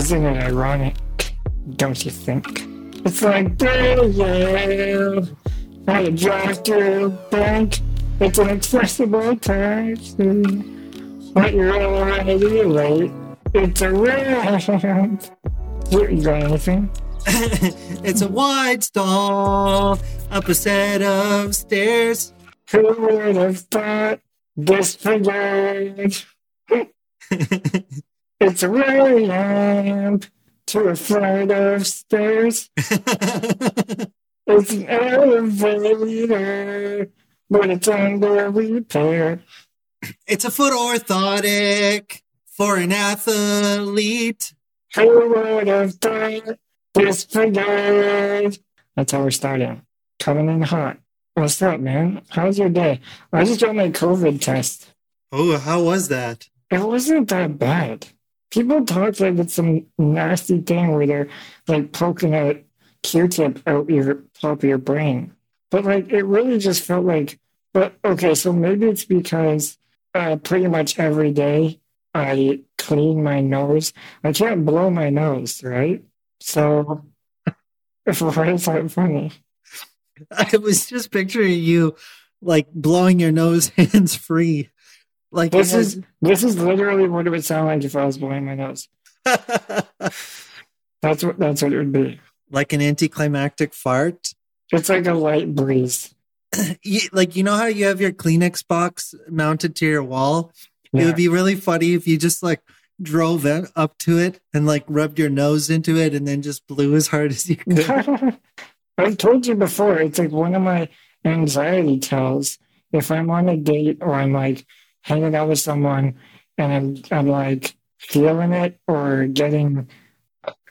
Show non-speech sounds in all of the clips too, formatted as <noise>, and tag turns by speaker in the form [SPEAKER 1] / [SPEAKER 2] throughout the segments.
[SPEAKER 1] Isn't it ironic? Don't you think? It's like, yeah, how to drive through a bank. It's an accessible taxi. But you're already late. It's a ramp. You you got anything? <laughs>
[SPEAKER 2] it's a wide stall up a set of stairs.
[SPEAKER 1] Who would have thought disfigured? <laughs> <laughs> It's a ramp to a flight of stairs. It's an elevator, but it's under repair.
[SPEAKER 2] it's a foot orthotic for an athlete.
[SPEAKER 1] Who would have thought disfigured? That's how we're starting. Coming in hot. What's up, man? How's your day? I just got my COVID test.
[SPEAKER 2] Oh, how was that?
[SPEAKER 1] It wasn't that bad. People talk like it's some nasty thing where they're like poking a Q-tip out your top of your brain. But like it really just felt like but okay, so maybe it's because uh pretty much every day I clean my nose. I can't blow my nose, right? So <laughs> why is that funny? <laughs>
[SPEAKER 2] I was just picturing you like blowing your nose <laughs> hands free. Like
[SPEAKER 1] This
[SPEAKER 2] it
[SPEAKER 1] is this is literally what it would sound like if I was blowing my nose. <laughs> That's what that's what it would be.
[SPEAKER 2] like an anticlimactic fart.
[SPEAKER 1] It's like a light breeze. <clears throat>
[SPEAKER 2] You, like you know how you have your Kleenex box mounted to your wall? It would be really funny if you just like drove it up to it and like rubbed your nose into it and then just blew as hard as you <laughs> could.
[SPEAKER 1] I've told you before, it's like one of my anxiety tells. If I'm on a date or I'm like hanging out with someone and I'm, I'm like feeling it or getting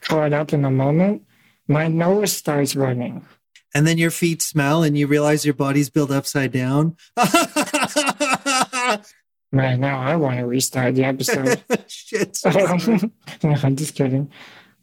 [SPEAKER 1] caught up in the moment, my nose starts running.
[SPEAKER 2] and then your feet smell and you realize your body's built upside down. <laughs>
[SPEAKER 1] Man, now I want to restart the episode. <laughs>
[SPEAKER 2] Shit.
[SPEAKER 1] Um, <laughs> no, I'm just kidding.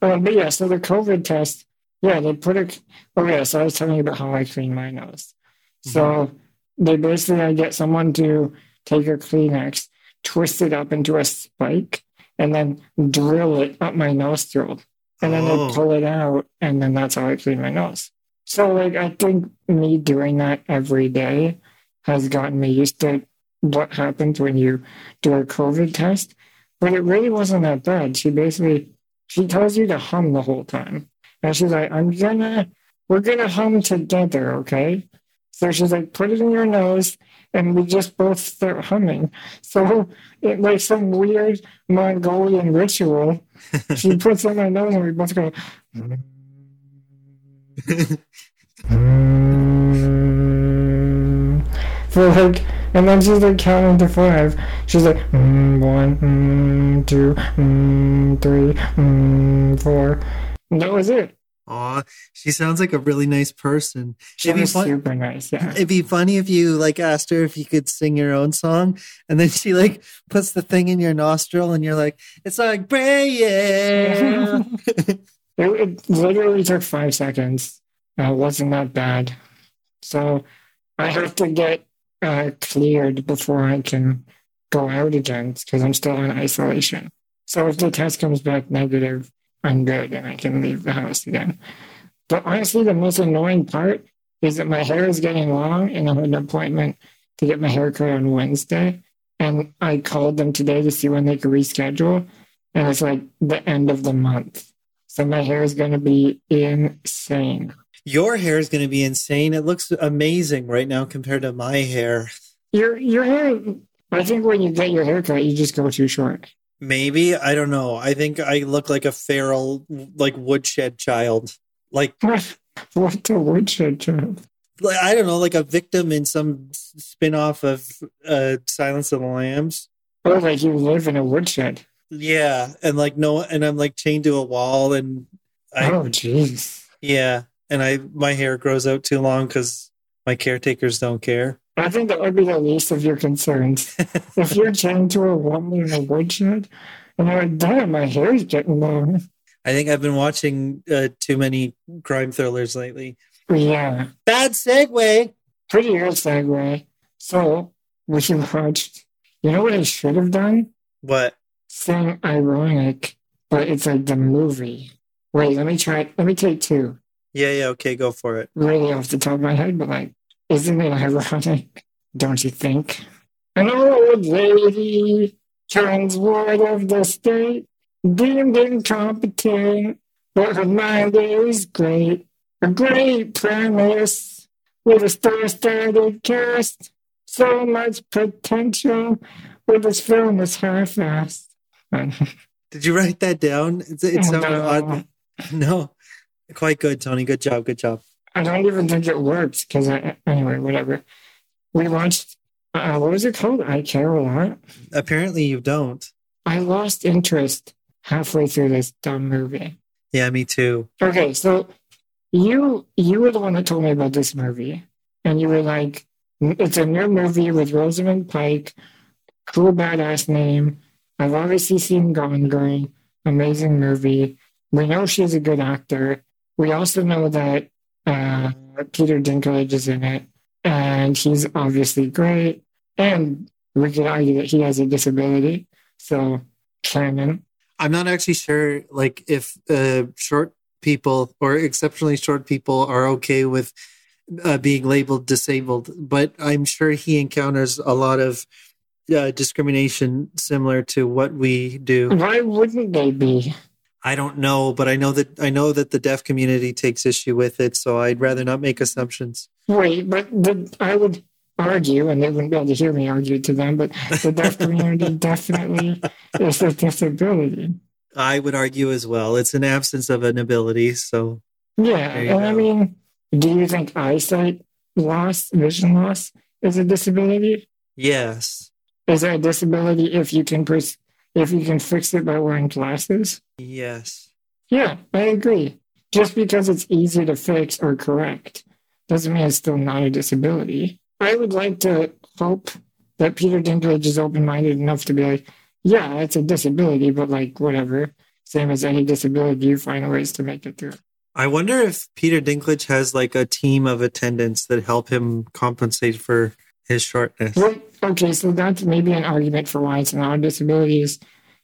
[SPEAKER 1] Um, but yeah, so the COVID test, yeah, they put a. Oh yeah, so I was telling you about how I clean my nose. So they basically, I get someone to take a Kleenex, twist it up into a spike, and then drill it up my nostril, and then
[SPEAKER 2] Oh.
[SPEAKER 1] they pull it out, and then that's how I clean my nose. So like, I think me doing that every day has gotten me used to what happens when you do a COVID test but it really wasn't that bad. She basically she tells you to hum the whole time, and she's like, "I'm gonna, we're gonna hum together, okay?" So she's like, "Put it in your nose," and we just both start humming. So it like some weird Mongolian ritual. <laughs> She puts it in my nose, and we both go. For like, and then she's like counting to five. She's like mm, one, mm, two, mm, three, mm, four. And that was it.
[SPEAKER 2] Aw, she sounds like a really nice person.
[SPEAKER 1] She
[SPEAKER 2] It'd be fun-
[SPEAKER 1] super nice. Yeah.
[SPEAKER 2] It'd be funny if you like asked her if you could sing your own song, and then she like puts the thing in your nostril, and you're like, "It's like praying." <laughs>
[SPEAKER 1] It, it literally took five seconds. Uh, it wasn't that bad. So I have to get uh, cleared before I can go out again because I'm still in isolation. So if the test comes back negative, I'm good and I can leave the house again. But honestly, the most annoying part is that my hair is getting long and I have an appointment to get my hair cut on Wednesday. And I called them today to see when they could reschedule. And it's like the end of the month. So my hair is going to be insane.
[SPEAKER 2] your hair is going to be insane. It looks amazing right now compared to my hair.
[SPEAKER 1] Your your hair. I think when you get your hair cut, you just go too short.
[SPEAKER 2] Maybe I don't know. I think I look like a feral, like woodshed child. Like, <laughs>
[SPEAKER 1] what the woodshed child?
[SPEAKER 2] like I don't know, like a victim in some spin-off of uh, Silence of the Lambs.
[SPEAKER 1] Oh, like you live in a woodshed.
[SPEAKER 2] Yeah, and like no, and I'm like chained to a wall, and I
[SPEAKER 1] oh, jeez.
[SPEAKER 2] yeah, and I my hair grows out too long because my caretakers don't care.
[SPEAKER 1] I think that would be the least of your concerns. <laughs> if you're chained to a woman in a woodshed, and you're like, damn, my hair's getting long.
[SPEAKER 2] I think I've been watching uh, too many crime thrillers lately.
[SPEAKER 1] Yeah,
[SPEAKER 2] Bad segue.
[SPEAKER 1] pretty good segue. So we watched. You know what I should have done?
[SPEAKER 2] What?
[SPEAKER 1] Sing ironic but it's like the movie. Wait, let me try. Let me take two.
[SPEAKER 2] Yeah, yeah, okay, go for it.
[SPEAKER 1] Really off the top of my head, but like, isn't it ironic? Don't you think? An old lady turns ward of the state, deemed incompetent, but her mind is great. A great premise with a star-studded cast. So much potential, but this film is half-assed. <laughs>
[SPEAKER 2] Did you write that down? It's, it's oh, so
[SPEAKER 1] No.
[SPEAKER 2] odd. <laughs> No. Quite good, Tony. Good job. Good job.
[SPEAKER 1] I don't even think it works because I, anyway, whatever. We watched, uh, what was it called? I Care a Lot.
[SPEAKER 2] Apparently you don't.
[SPEAKER 1] I lost interest halfway through this dumb movie.
[SPEAKER 2] Yeah, me too.
[SPEAKER 1] Okay, so you you were the one that told me about this movie, and you were like, "It's a new movie with Rosamund Pike, cool badass name. I've obviously seen Gone Girl, amazing movie. We know she's a good actor. We also know that uh, Peter Dinklage is in it, and he's obviously great. And we could argue that he has a disability, so canon.
[SPEAKER 2] I'm not actually sure like if uh, short people or exceptionally short people are okay with uh, being labeled disabled, but I'm sure he encounters a lot of uh, discrimination similar to what we do.
[SPEAKER 1] Why wouldn't they be?
[SPEAKER 2] I don't know, but I know that I know that the deaf community takes issue with it, so I'd rather not make assumptions.
[SPEAKER 1] Wait, but the, I would argue, and they wouldn't be able to hear me argue to them, but the deaf <laughs> community definitely is a disability.
[SPEAKER 2] I would argue as well. It's an absence of an ability, so
[SPEAKER 1] Yeah,
[SPEAKER 2] There
[SPEAKER 1] and I mean, do you think eyesight loss, vision loss, is a disability?
[SPEAKER 2] yes.
[SPEAKER 1] Is it a disability if you can pers- if you can fix it by wearing glasses?
[SPEAKER 2] Yes.
[SPEAKER 1] Yeah, I agree. Just because it's easy to fix or correct doesn't mean it's still not a disability. I would like to hope that Peter Dinklage is open minded enough to be like, yeah, it's a disability, but like, whatever. Same as any disability, you find ways to make it through.
[SPEAKER 2] I wonder if Peter Dinklage has like a team of attendants that help him compensate for his shortness.
[SPEAKER 1] Well, okay, so that's maybe an argument for why it's not a disability is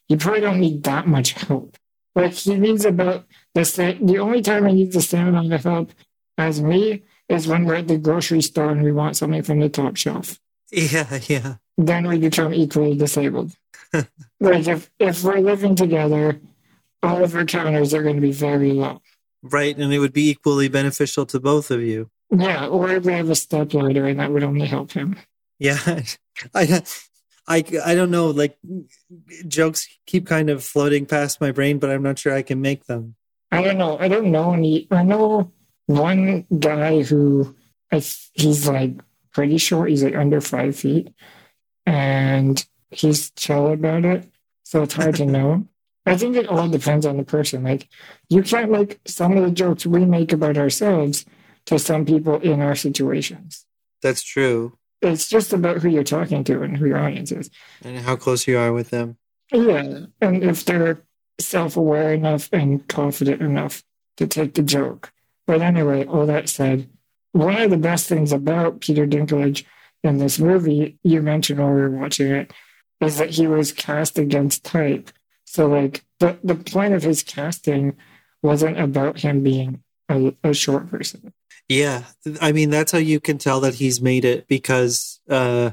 [SPEAKER 1] you probably don't need that much help. Like, he needs about the same, the only time he needs the same amount of help as me is when we're at the grocery store and we want something from the top shelf.
[SPEAKER 2] Yeah, yeah.
[SPEAKER 1] then we become equally disabled. <laughs> like if if we're living together, all of our counters are going to be very low.
[SPEAKER 2] Right, and it would be equally beneficial to both of you.
[SPEAKER 1] Yeah, or if we have a stepladder, and that would only help him.
[SPEAKER 2] Yeah. <laughs> I I I don't know, like jokes keep kind of floating past my brain, but I'm not sure I can make them.
[SPEAKER 1] I don't know. I don't know any. I know one guy who I, he's like pretty short. He's like under five feet, and he's chill about it. So it's hard to <laughs> know. I think it all depends on the person. Like you can't make some of the jokes we make about ourselves to some people in our situations.
[SPEAKER 2] That's true.
[SPEAKER 1] It's just about who you're talking to and who your audience is.
[SPEAKER 2] And how close you are with them.
[SPEAKER 1] Yeah, and if they're self-aware enough and confident enough to take the joke. But anyway, all that said, one of the best things about Peter Dinklage in this movie, you mentioned while we were watching it, is that he was cast against type. So, like, the, the point of his casting wasn't about him being a, a short person.
[SPEAKER 2] Yeah, I mean that's how you can tell that he's made it because uh,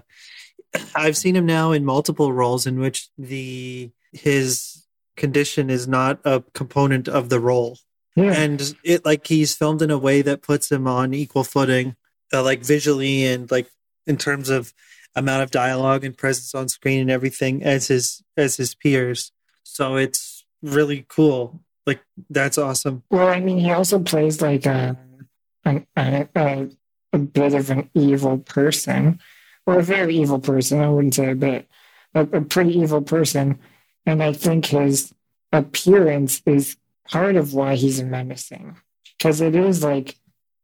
[SPEAKER 2] I've seen him now in multiple roles in which the his condition is not a component of the role,
[SPEAKER 1] Yeah,
[SPEAKER 2] and it like he's filmed in a way that puts him on equal footing, uh, like visually and like in terms of amount of dialogue and presence on screen and everything as his as his peers. So it's really cool. Like that's awesome.
[SPEAKER 1] Well, I mean, he also plays like a, an, a, a, bit of an evil person, or a very evil person. I wouldn't say a bit, a, a pretty evil person. And I think his appearance is part of why he's menacing, because it is like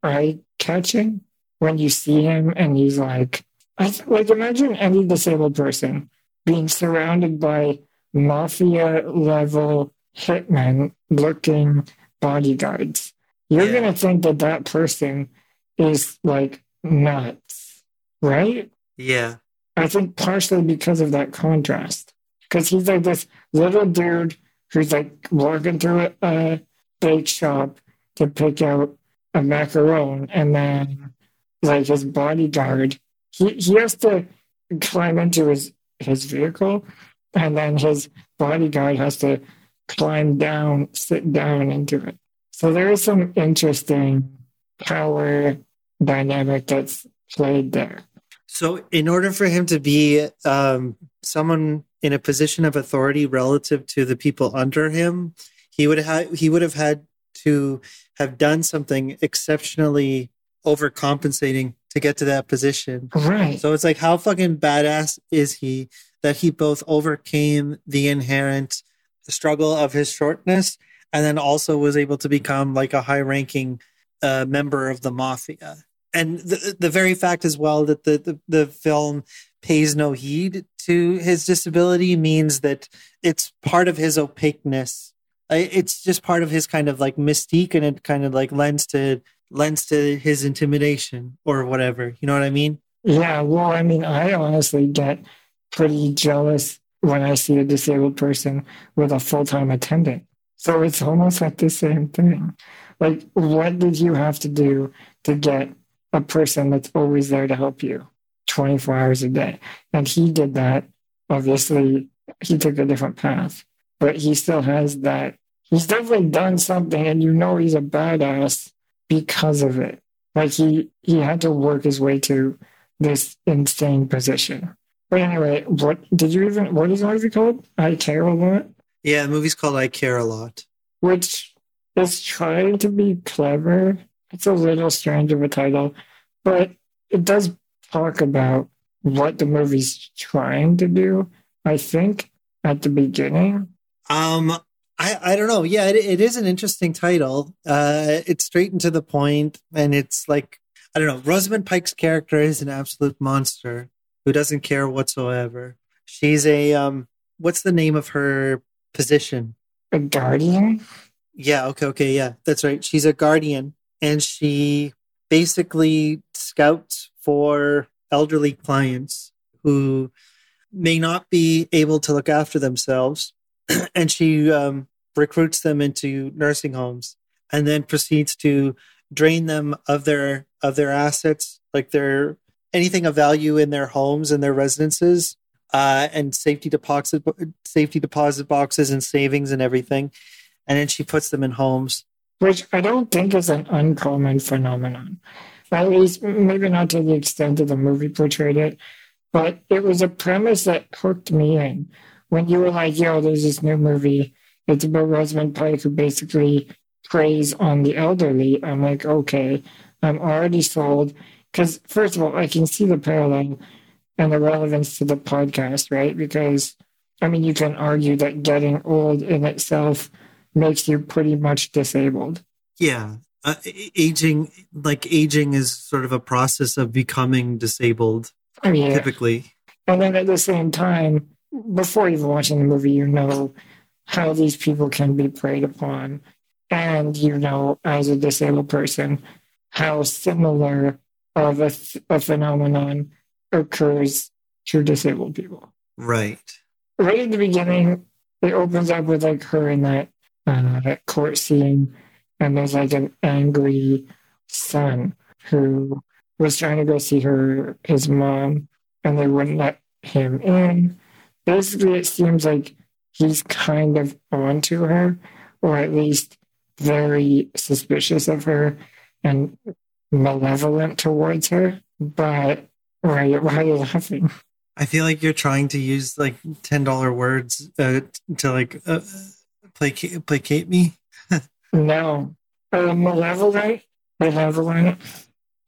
[SPEAKER 1] eye catching when you see him, and he's like, I like imagine any disabled person being surrounded by mafia level hitmen looking bodyguards. You're
[SPEAKER 2] Yeah.
[SPEAKER 1] going to think that that person is like nuts, right?
[SPEAKER 2] Yeah.
[SPEAKER 1] I think partially because of that contrast. Because he's like this little dude who's like walking through a, a bake shop to pick out a macaron, and then like his bodyguard, he, he has to climb into his his vehicle, and then his bodyguard has to climb down, sit down into it. So there is some interesting power dynamic that's played there.
[SPEAKER 2] So, in order for him to be um, someone in a position of authority relative to the people under him, he would have he would have had to have done something exceptionally overcompensating to get to that position.
[SPEAKER 1] Right.
[SPEAKER 2] So it's like, how fucking badass is he that he both overcame the inherent struggle of his shortness and then also was able to become like a high ranking uh, member of the mafia. And the, the very fact as well that the, the, the film pays no heed to his disability means that it's part of his opaqueness. It's just part of his kind of like mystique and it kind of like lends to lends to his intimidation or whatever. You know what I mean?
[SPEAKER 1] Yeah, well, I mean, I honestly get pretty jealous when I see a disabled person with a full time attendant. So it's almost like the same thing. Like, what did you have to do to get a person that's always there to help you 24 hours a day? And he did that. Obviously, he took a different path, but he still has that. He's definitely done something, and you know he's a badass because of it. Like he he had to work his way to this insane position. But anyway, what did you even what is the movie called? I care a lot.
[SPEAKER 2] Yeah, the movie's called I Care a Lot.
[SPEAKER 1] Which is trying to be clever. It's a little strange of a title, but it does talk about what the movie's trying to do, I think, at the beginning.
[SPEAKER 2] Um, I, I don't know. Yeah, it, it is an interesting title. Uh, it's straight and to the point, and it's like I don't know. Rosamund Pike's character is an absolute monster who doesn't care whatsoever. She's a um, what's the name of her position?
[SPEAKER 1] A guardian.
[SPEAKER 2] Yeah. Okay. Okay. Yeah, that's right. She's a guardian, and she basically scouts for elderly clients who may not be able to look after themselves <clears throat> and she um, recruits them into nursing homes and then proceeds to drain them of their of their assets like their anything of value in their homes and their residences uh, and safety deposit safety deposit boxes and savings and everything. And then she puts them in homes.
[SPEAKER 1] Which i don't think is an uncommon phenomenon. At least maybe not to the extent that the movie portrayed it but it was a premise that hooked me in. When you were like, yo, there's this new movie, it's about Rosamund Pike who basically preys on the elderly. I'm like, okay, I'm already sold. Because, first of all, I can see the parallel and the relevance to the podcast, right? Because, I mean, you can argue that getting old in itself makes you pretty much disabled.
[SPEAKER 2] Yeah. Uh, aging, like aging is sort of a process of becoming disabled, oh, yeah. typically.
[SPEAKER 1] And then at the same time, before even watching the movie, you know how these people can be preyed upon. And you know, as a disabled person, how similar of a, a phenomenon occurs to disabled people.
[SPEAKER 2] Right.
[SPEAKER 1] Right at the beginning, it opens up with like her in that, uh, that court scene, and there's like an angry son who was trying to go see her his mom, and they wouldn't let him in basically it seems like he's kind of onto her, or at least very suspicious of her and malevolent towards her. But why, why are you laughing?
[SPEAKER 2] I feel like you're trying to use like ten dollar words uh, to like uh, placate placate me. <laughs>
[SPEAKER 1] no, uh, malevolent, benevolent.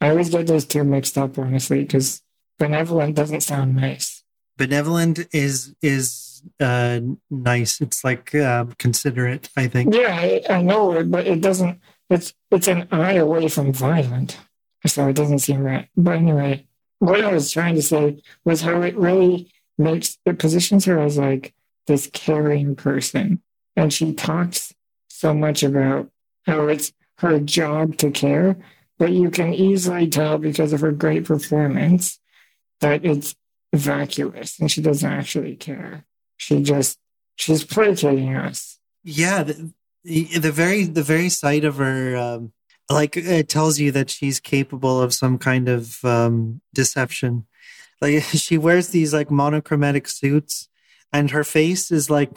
[SPEAKER 1] I always get those two mixed up, honestly, because benevolent doesn't sound nice
[SPEAKER 2] benevolent is is uh nice it's like uh, considerate i think
[SPEAKER 1] yeah I, I, know it but it doesn't it's it's an eye away from violent so it doesn't seem right but anyway what i was trying to say was how it really makes it positions her as like this caring person and she talks so much about how it's her job to care but you can easily tell because of her great performance that it's vacuous and she doesn't actually care. She just, she's placating us.
[SPEAKER 2] Yeah, the, the very the very sight of her, um, like it tells you that she's capable of some kind of um, deception. Like <laughs> she wears these like monochromatic suits, and her face is like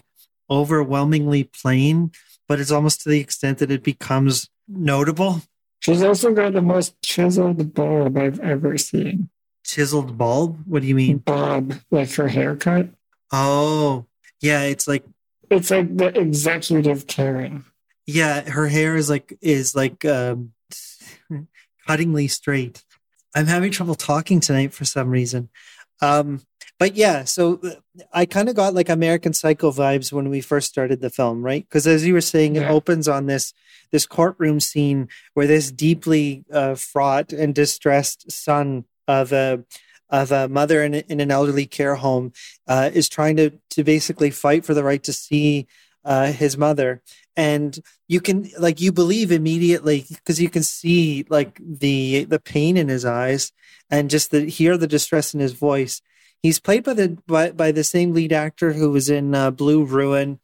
[SPEAKER 2] overwhelmingly plain, but it's almost to the extent that it becomes notable.
[SPEAKER 1] She's also got the most chiseled bulb I've ever seen.
[SPEAKER 2] Chiseled bulb? What do you mean?
[SPEAKER 1] Bob, like her haircut.
[SPEAKER 2] Oh, yeah, it's like
[SPEAKER 1] It's like the executive Karen.
[SPEAKER 2] Yeah, her hair is like is like um cuttingly straight. I'm having trouble talking tonight for some reason. Um but yeah, so uh, I kind of got like American Psycho vibes when we first started the film, right? Because as you were saying, it opens on this this courtroom scene where this deeply uh, fraught and distressed son of a of a mother in, in an elderly care home uh, is trying to to basically fight for the right to see uh, his mother, and you can like you believe immediately because you can see like the the pain in his eyes and just the hear the distress in his voice. He's played by the by, by the same lead actor who was in uh, Blue Ruin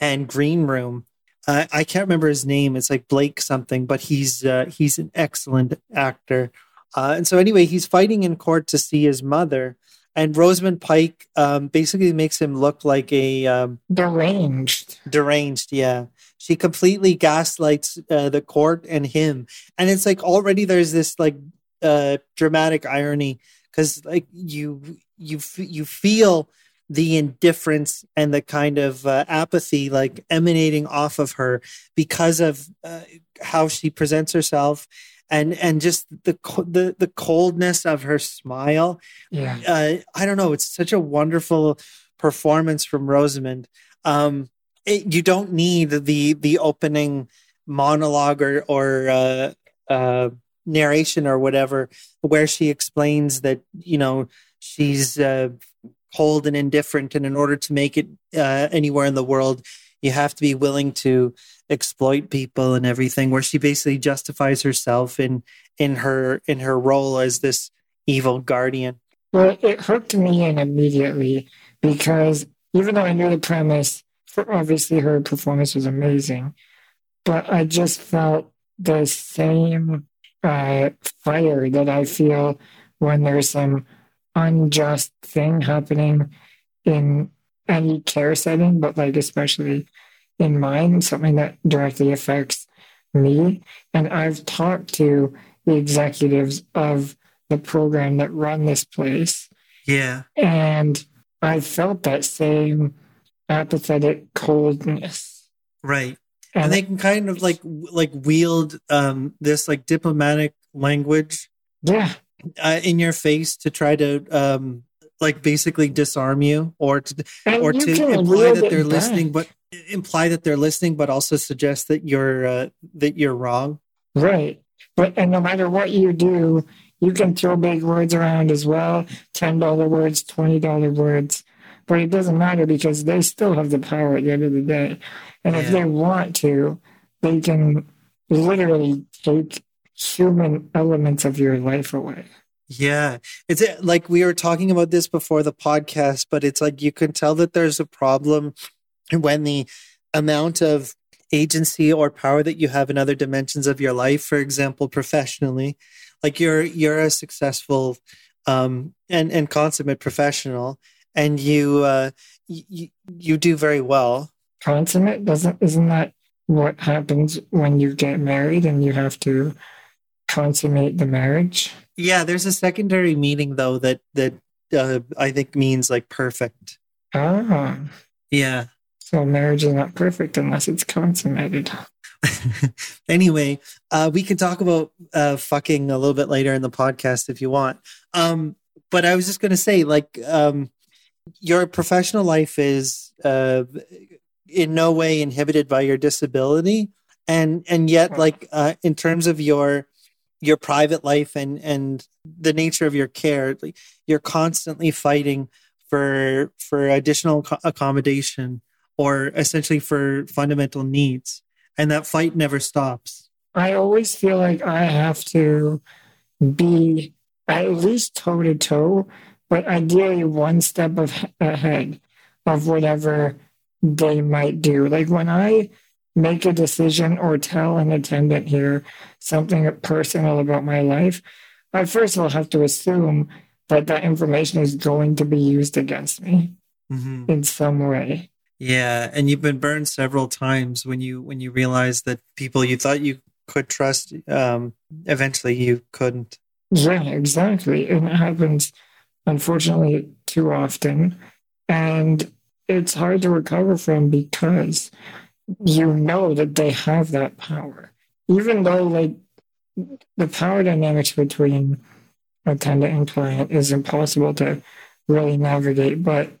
[SPEAKER 2] and Green Room. Uh, I can't remember his name. It's like Blake something, but he's uh, he's an excellent actor. Uh, and so anyway, he's fighting in court to see his mother, and Rosamund Pike um, basically makes him look like a um,
[SPEAKER 1] Deranged.
[SPEAKER 2] deranged. Yeah, she completely gaslights uh, the court and him, and it's like already there's this like uh, dramatic irony because like you you f- you feel the indifference and the kind of uh, apathy like emanating off of her because of uh, how she presents herself and and just the the the coldness of her smile
[SPEAKER 1] Yeah.
[SPEAKER 2] uh, I don't know. It's such a wonderful performance from Rosamund. Um, it, you don't need the the opening monologue or or uh, uh, narration or whatever where she explains that you know she's uh, cold and indifferent, and in order to make it uh, anywhere in the world, you have to be willing to exploit people and everything. Where she basically justifies herself in in her in her role as this evil guardian.
[SPEAKER 1] Well, it hooked me in immediately because even though I knew the premise, obviously her performance was amazing, but I just felt the same uh, fire that I feel when there's some unjust thing happening in any care setting, but like especially in mine, something that directly affects me. And I've talked to the executives of the program that run this place.
[SPEAKER 2] Yeah.
[SPEAKER 1] And I felt that same apathetic coldness.
[SPEAKER 2] Right.
[SPEAKER 1] And,
[SPEAKER 2] And they can kind of like like wield um this like diplomatic language
[SPEAKER 1] yeah,
[SPEAKER 2] uh, in your face to try to um like basically disarm you or to
[SPEAKER 1] and
[SPEAKER 2] or to imply that they're
[SPEAKER 1] back.
[SPEAKER 2] listening but imply that they're listening but also suggest that you're uh, that you're wrong.
[SPEAKER 1] Right. But and no matter what you do, you can throw big words around as well. Ten dollar words, twenty dollar words. But it doesn't matter because they still have the power at the end of the day. And if they want to, they can literally take human elements of your life away.
[SPEAKER 2] Yeah. It's uh, like we were talking about this before the podcast, but it's like you can tell that there's a problem when the amount of agency or power that you have in other dimensions of your life, for example, professionally, like you're you're a successful um and and consummate professional and you uh you, you do very well.
[SPEAKER 1] Consummate doesn't isn't that what happens when you get married and you have to consummate the marriage?
[SPEAKER 2] Yeah, there's a secondary meaning though that that uh, I think means like perfect.
[SPEAKER 1] Ah.
[SPEAKER 2] Yeah.
[SPEAKER 1] So marriage is not perfect unless it's consummated. <laughs>
[SPEAKER 2] anyway, uh, we can talk about uh, fucking a little bit later in the podcast if you want. Um, but I was just going to say, like, um, your professional life is uh, in no way inhibited by your disability, and and yet, like, uh, in terms of your your private life and and the nature of your care you're constantly fighting for for additional accommodation or essentially for fundamental needs and that fight never stops.
[SPEAKER 1] I always feel like I have to be at least toe to toe, but ideally one step of, ahead of whatever they might do. Like when I make a decision or tell an attendant here something personal about my life, I first of all have to assume that that information is going to be used against me mm-hmm. in some way.
[SPEAKER 2] Yeah, and you've been burned several times when you when you realize that people you thought you could trust, um, eventually you couldn't.
[SPEAKER 1] Yeah, exactly. And it happens, unfortunately, too often. And it's hard to recover from because you know that they have that power. Even though, like, the power dynamics between attendant and client is impossible to really navigate, but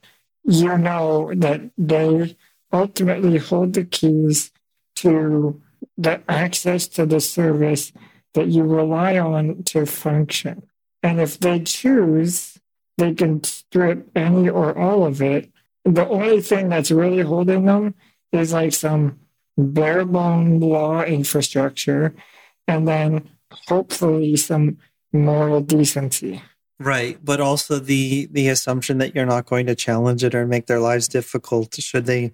[SPEAKER 1] you know that they ultimately hold the keys to the access to the service that you rely on to function. And if they choose, they can strip any or all of it. The only thing that's really holding them is like some bare bone law infrastructure and then hopefully some moral decency.
[SPEAKER 2] Right, but also the the assumption that you're not going to challenge it or make their lives difficult should they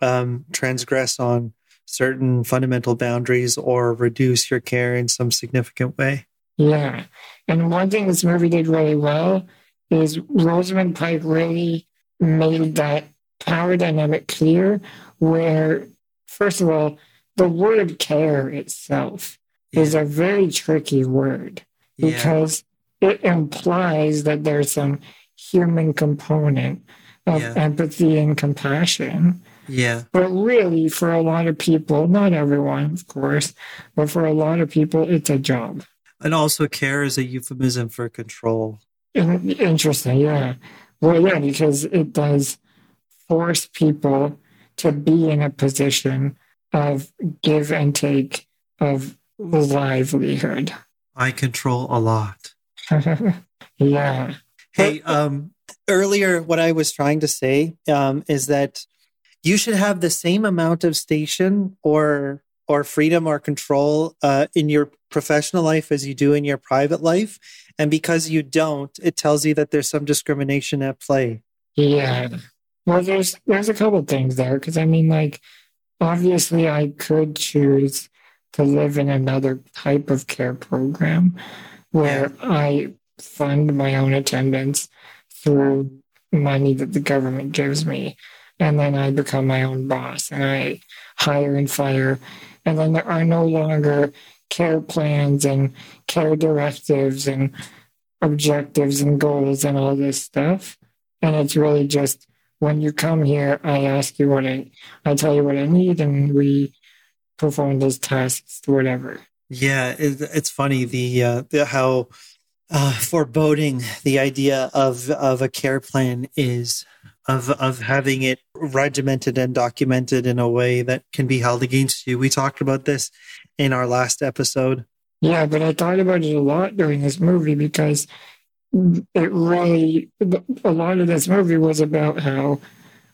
[SPEAKER 2] um, transgress on certain fundamental boundaries or reduce your care in some significant way.
[SPEAKER 1] Yeah, and one thing this movie did really well is Rosamund Pike really made that power dynamic clear. Where first of all, the word care itself yeah. is a very tricky word because it implies that there's some human component of yeah. empathy and compassion.
[SPEAKER 2] Yeah.
[SPEAKER 1] But really, for a lot of people, not everyone, of course, but for a lot of people, it's a job.
[SPEAKER 2] And also, care is a euphemism for control.
[SPEAKER 1] Interesting. Yeah. Well, yeah, because it does force people to be in a position of give and take of livelihood.
[SPEAKER 2] I control a lot. <laughs>
[SPEAKER 1] yeah.
[SPEAKER 2] Hey, um, earlier, what I was trying to say um, is that you should have the same amount of station or or freedom or control uh, in your professional life as you do in your private life. And because you don't, it tells you that there's some discrimination at play.
[SPEAKER 1] Yeah. Well, there's there's a couple things there because I mean, like, obviously, I could choose to live in another type of care program where. I fund my own attendance through money that the government gives me. And then I become my own boss and I hire and fire. And then there are no longer care plans and care directives and objectives and goals and all this stuff. And it's really just when you come here, I ask you what I, I tell you what I need, and we perform those tasks, whatever.
[SPEAKER 2] Yeah, it, it's funny the, uh, the how uh, foreboding the idea of of a care plan is of of having it regimented and documented in a way that can be held against you. We talked about this in our last episode.
[SPEAKER 1] Yeah, but I thought about it a lot during this movie because it really a lot of this movie was about how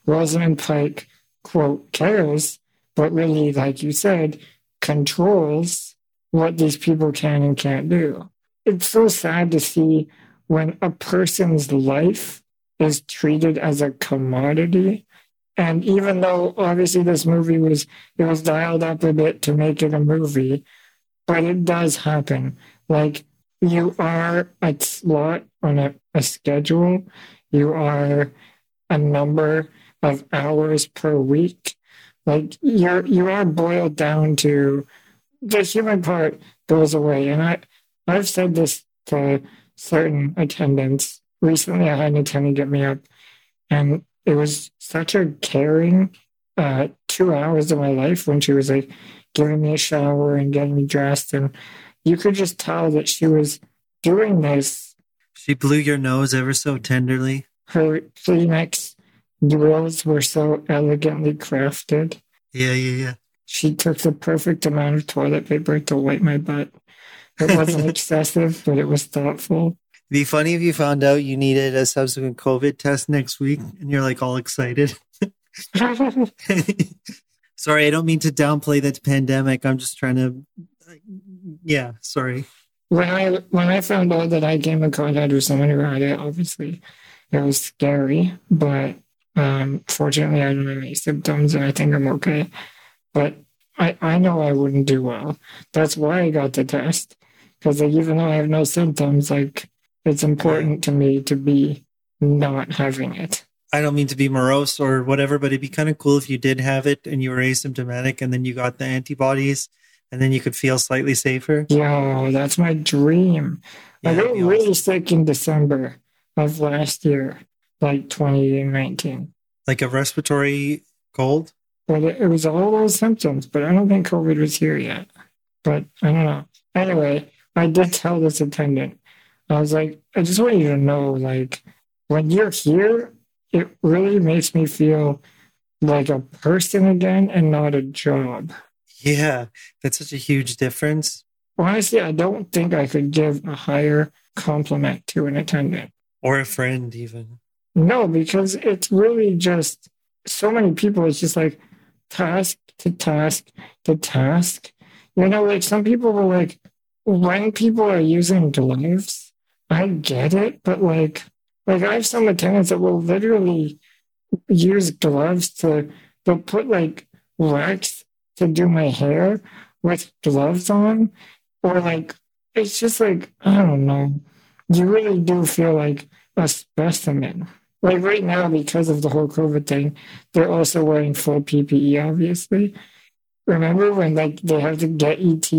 [SPEAKER 1] Rosamund Pike quote cares but really, like you said, controls what these people can and can't do. It's so sad to see when a person's life is treated as a commodity. And even though obviously this movie was it was dialed up a bit to make it a movie, but it does happen. Like you are a slot on a, a schedule, you are a number of hours per week like you're you are boiled down to the human part goes away. And I I've said this to certain attendants. Recently I had an attendant get me up and it was such a caring uh, two hours of my life when she was like giving me a shower and getting me dressed and you could just tell that she was doing this.
[SPEAKER 2] She blew your nose ever so tenderly.
[SPEAKER 1] Her Kleenex drills were so elegantly crafted.
[SPEAKER 2] Yeah, yeah, yeah.
[SPEAKER 1] She took the perfect amount of toilet paper to wipe my butt. It wasn't <laughs> excessive, but it was thoughtful.
[SPEAKER 2] It'd be funny if you found out you needed a subsequent COVID test next week and you're like all excited. <laughs> <laughs> sorry, I don't mean to downplay the pandemic. I'm just trying to, yeah, sorry.
[SPEAKER 1] When I when I found out that I came in contact with someone who had it, obviously it was scary, but Um, fortunately, I don't have any symptoms and I think I'm okay. But I, I know I wouldn't do well. That's why I got the test. Because like, even though I have no symptoms, like it's important to me to be not having it.
[SPEAKER 2] I don't mean to be morose or whatever, but it'd be kind of cool if you did have it and you were asymptomatic and then you got the antibodies and then you could feel slightly safer.
[SPEAKER 1] Yo, that's my dream.
[SPEAKER 2] Yeah,
[SPEAKER 1] I got really sick in December of last year, like 2019.
[SPEAKER 2] Like a respiratory cold.
[SPEAKER 1] It, it was all those symptoms, but I don't think COVID was here yet. But I don't know. Anyway, I did tell this attendant, I was like, I just want you to know, like, when you're here, it really makes me feel like a person again and not a job.
[SPEAKER 2] Yeah, that's such a huge difference.
[SPEAKER 1] Honestly, I don't think I could give a higher compliment to an attendant.
[SPEAKER 2] Or a friend, even.
[SPEAKER 1] No, because it's really just so many people. It's just like task to task to task. You know, like some people will like when people are using gloves, I get it, but like like I have some attendants that will literally use gloves to they'll put like wax to do my hair with gloves on. Or like it's just like I don't know. You really do feel like a specimen. Like right now, because of the whole COVID thing, they're also wearing full PPE, obviously. Remember when like they have to get ET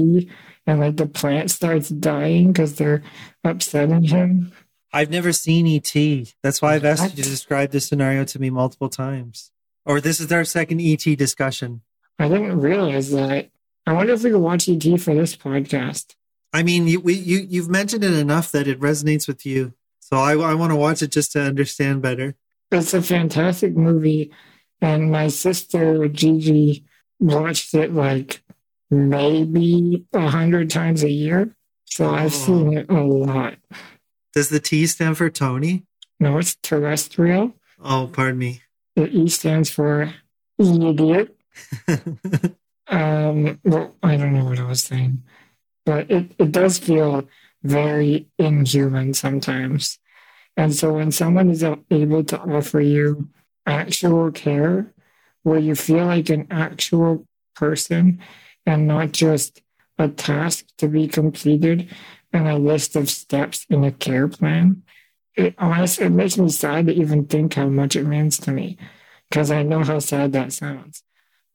[SPEAKER 1] and like the plant starts dying because they're upsetting him?
[SPEAKER 2] I've never seen ET. That's why I've asked you to describe this scenario to me multiple times. Or this is our second ET discussion.
[SPEAKER 1] I didn't realize that. I wonder if we could watch ET for this podcast.
[SPEAKER 2] I mean, you we, you you've mentioned it enough that it resonates with you. So I I want to watch it just to understand better.
[SPEAKER 1] It's a fantastic movie, and my sister Gigi watched it like maybe a hundred times a year. So I've
[SPEAKER 2] Oh.
[SPEAKER 1] seen it a lot.
[SPEAKER 2] Does the T stand for Tony?
[SPEAKER 1] No, it's terrestrial.
[SPEAKER 2] Oh, pardon me.
[SPEAKER 1] The E stands for idiot. <laughs> Um, well, I don't know what I was saying, but it, it does feel very inhuman sometimes. And so when someone is able to offer you actual care, where you feel like an actual person and not just a task to be completed and a list of steps in a care plan, it honestly it makes me sad to even think how much it means to me because I know how sad that sounds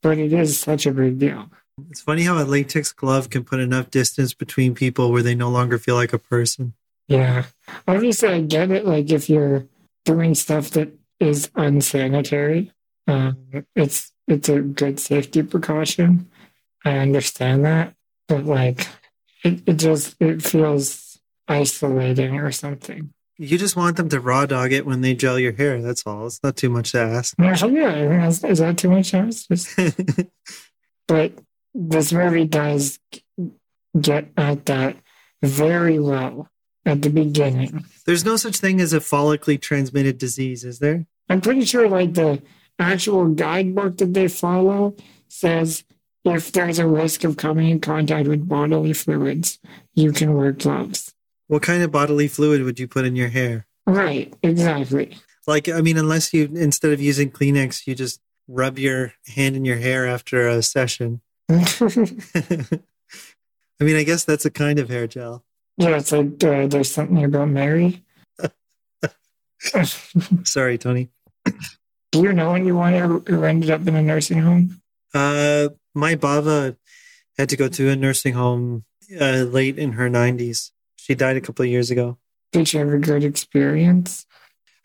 [SPEAKER 1] but it is such a big deal.
[SPEAKER 2] it's funny how a latex glove can put enough distance between people where they no longer feel like a person.
[SPEAKER 1] Yeah. Obviously, I get it. Like, if you're doing stuff that is unsanitary, um, it's it's a good safety precaution. I understand that, but like, it, it just it feels isolating or something.
[SPEAKER 2] You just want them to raw dog it when they gel your hair. That's all. It's not too much to ask.
[SPEAKER 1] Yeah, yeah, is, is that too much? It's Just, <laughs> but this movie does get at that very well at the beginning.
[SPEAKER 2] There's no such thing as a follically transmitted disease, is there?
[SPEAKER 1] I'm pretty sure like the actual guidebook that they follow says if there's a risk of coming in contact with bodily fluids, you can wear gloves.
[SPEAKER 2] What kind of bodily fluid would you put in your hair?
[SPEAKER 1] Right, exactly.
[SPEAKER 2] Like, I mean, unless you, instead of using Kleenex, you just rub your hand in your hair after a session. <laughs> I mean, I guess that's a kind of hair gel.
[SPEAKER 1] Yeah, it's like uh, there's something about Mary. <laughs> <laughs>
[SPEAKER 2] Sorry, Tony.
[SPEAKER 1] Do you know anyone who ended up in a nursing home?
[SPEAKER 2] Uh, my Bava had to go to a nursing home uh, late in her 90s. She died a couple of years ago.
[SPEAKER 1] Did she have a good experience?